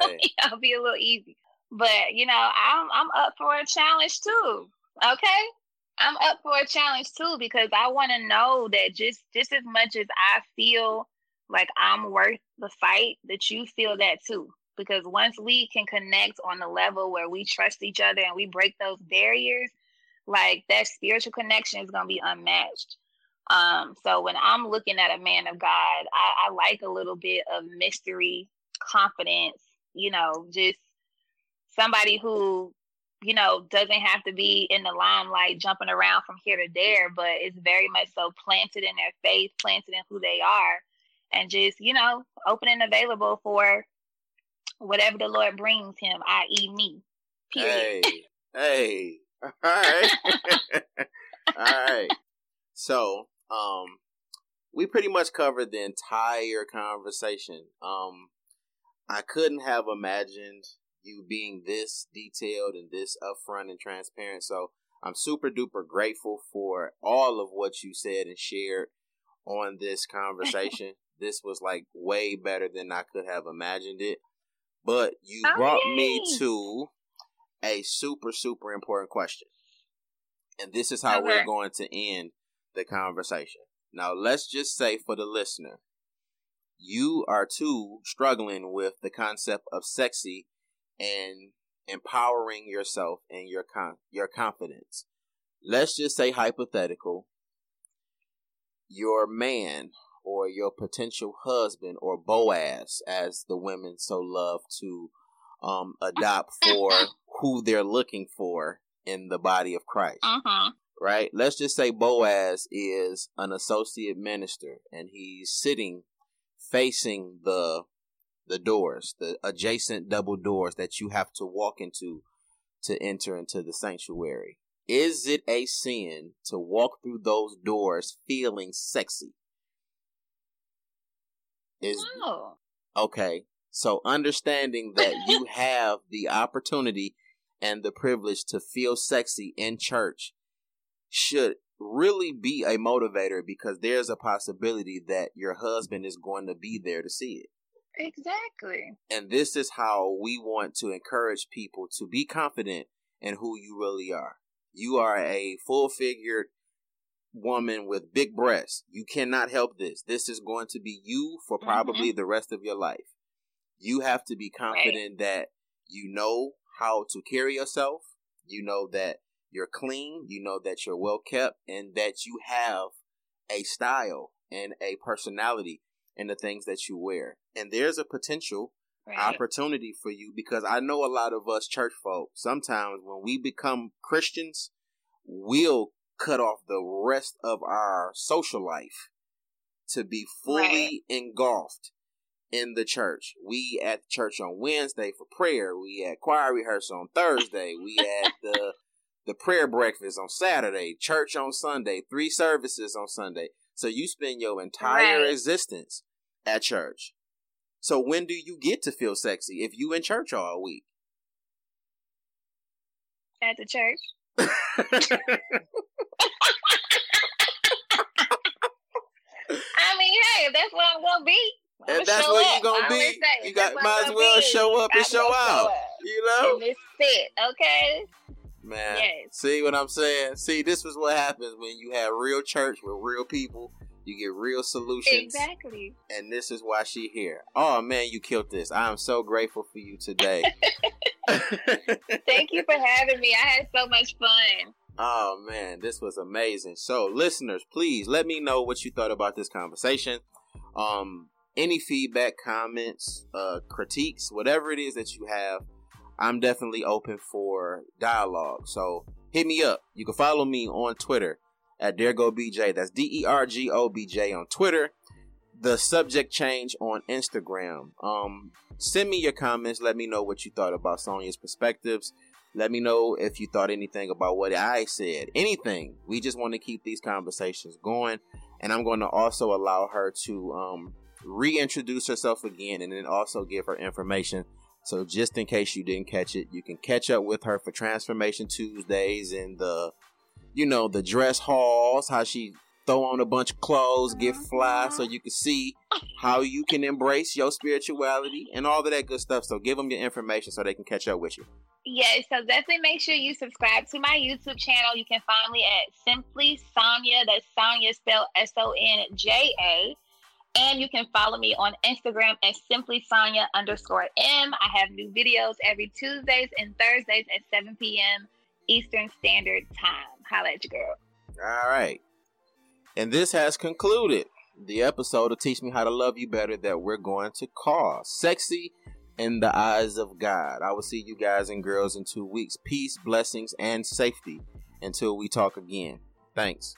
some of y'all be a little easy. But you know, I'm I'm up for a challenge too. Okay? I'm up for a challenge too because I want to know that just just as much as I feel like I'm worth the fight, that you feel that too. Because once we can connect on the level where we trust each other and we break those barriers, like that spiritual connection is gonna be unmatched. Um, so when I'm looking at a man of God, I, I like a little bit of mystery, confidence, you know, just somebody who, you know, doesn't have to be in the limelight jumping around from here to there, but is very much so planted in their faith, planted in who they are, and just, you know, open and available for whatever the Lord brings him, i.e., me. Period. Hey, hey. All right. All right. So, um, we pretty much covered the entire conversation. Um, I couldn't have imagined you being this detailed and this upfront and transparent. So I'm super duper grateful for all of what you said and shared on this conversation. this was like way better than I could have imagined it. But you oh, brought me to a super, super important question. And this is how okay. we're going to end the conversation. Now, let's just say for the listener, you are too struggling with the concept of sexy and empowering yourself and your con- your confidence. Let's just say hypothetical, your man or your potential husband or Boaz, as the women so love to um, adopt for who they're looking for in the body of Christ. Uh-huh right? Let's just say Boaz is an associate minister and he's sitting facing the the doors, the adjacent double doors that you have to walk into to enter into the sanctuary. Is it a sin to walk through those doors feeling sexy? Is no. Okay. So understanding that you have the opportunity and the privilege to feel sexy in church should really be a motivator because there's a possibility that your husband is going to be there to see it. Exactly. And this is how we want to encourage people to be confident in who you really are. You are a full figured woman with big breasts. You cannot help this. This is going to be you for probably mm-hmm. the rest of your life. You have to be confident right. that you know how to carry yourself. You know that you're clean, you know that you're well kept, and that you have a style and a personality in the things that you wear. And there's a potential right. opportunity for you because I know a lot of us church folk, sometimes when we become Christians, we'll cut off the rest of our social life to be fully right. engulfed in the church. We at church on Wednesday for prayer. We had choir rehearsal on Thursday. We had the the prayer breakfast on Saturday, church on Sunday, three services on Sunday. So you spend your entire right. existence at church. So when do you get to feel sexy if you in church all week? At the church. I mean, hey, if that's what I'm gonna be. I'm and that's what you're gonna be. Say, you got might as well be. show up and show out. Show you know, in this fit, okay. Man, yes. see what I'm saying? See, this is what happens when you have real church with real people. You get real solutions. Exactly. And this is why she here. Oh man, you killed this. I am so grateful for you today. Thank you for having me. I had so much fun. Oh man, this was amazing. So, listeners, please let me know what you thought about this conversation. Um, any feedback, comments, uh, critiques, whatever it is that you have, I'm definitely open for dialogue. So hit me up. You can follow me on Twitter at DergoBJ. That's D E R G O B J on Twitter. The subject change on Instagram. Um, send me your comments. Let me know what you thought about Sonja's perspectives. Let me know if you thought anything about what I said. Anything. We just want to keep these conversations going. And I'm going to also allow her to um, reintroduce herself again and then also give her information. So just in case you didn't catch it, you can catch up with her for Transformation Tuesdays and the, you know, the dress halls, how she throw on a bunch of clothes, get fly, uh-huh. so you can see how you can embrace your spirituality and all of that good stuff. So give them your information so they can catch up with you. Yes, so definitely make sure you subscribe to my YouTube channel. You can find me at Simply Sonja. That's Sonja spelled S O N J A. And you can follow me on Instagram at Simply Sonja underscore M. I have new videos every Tuesdays and Thursdays at 7 p.m. Eastern Standard Time. Holla at girl. All right. And this has concluded the episode of Teach Me How to Love You Better that we're going to call Sexy in the Eyes of God. I will see you guys and girls in two weeks. Peace, blessings, and safety until we talk again. Thanks.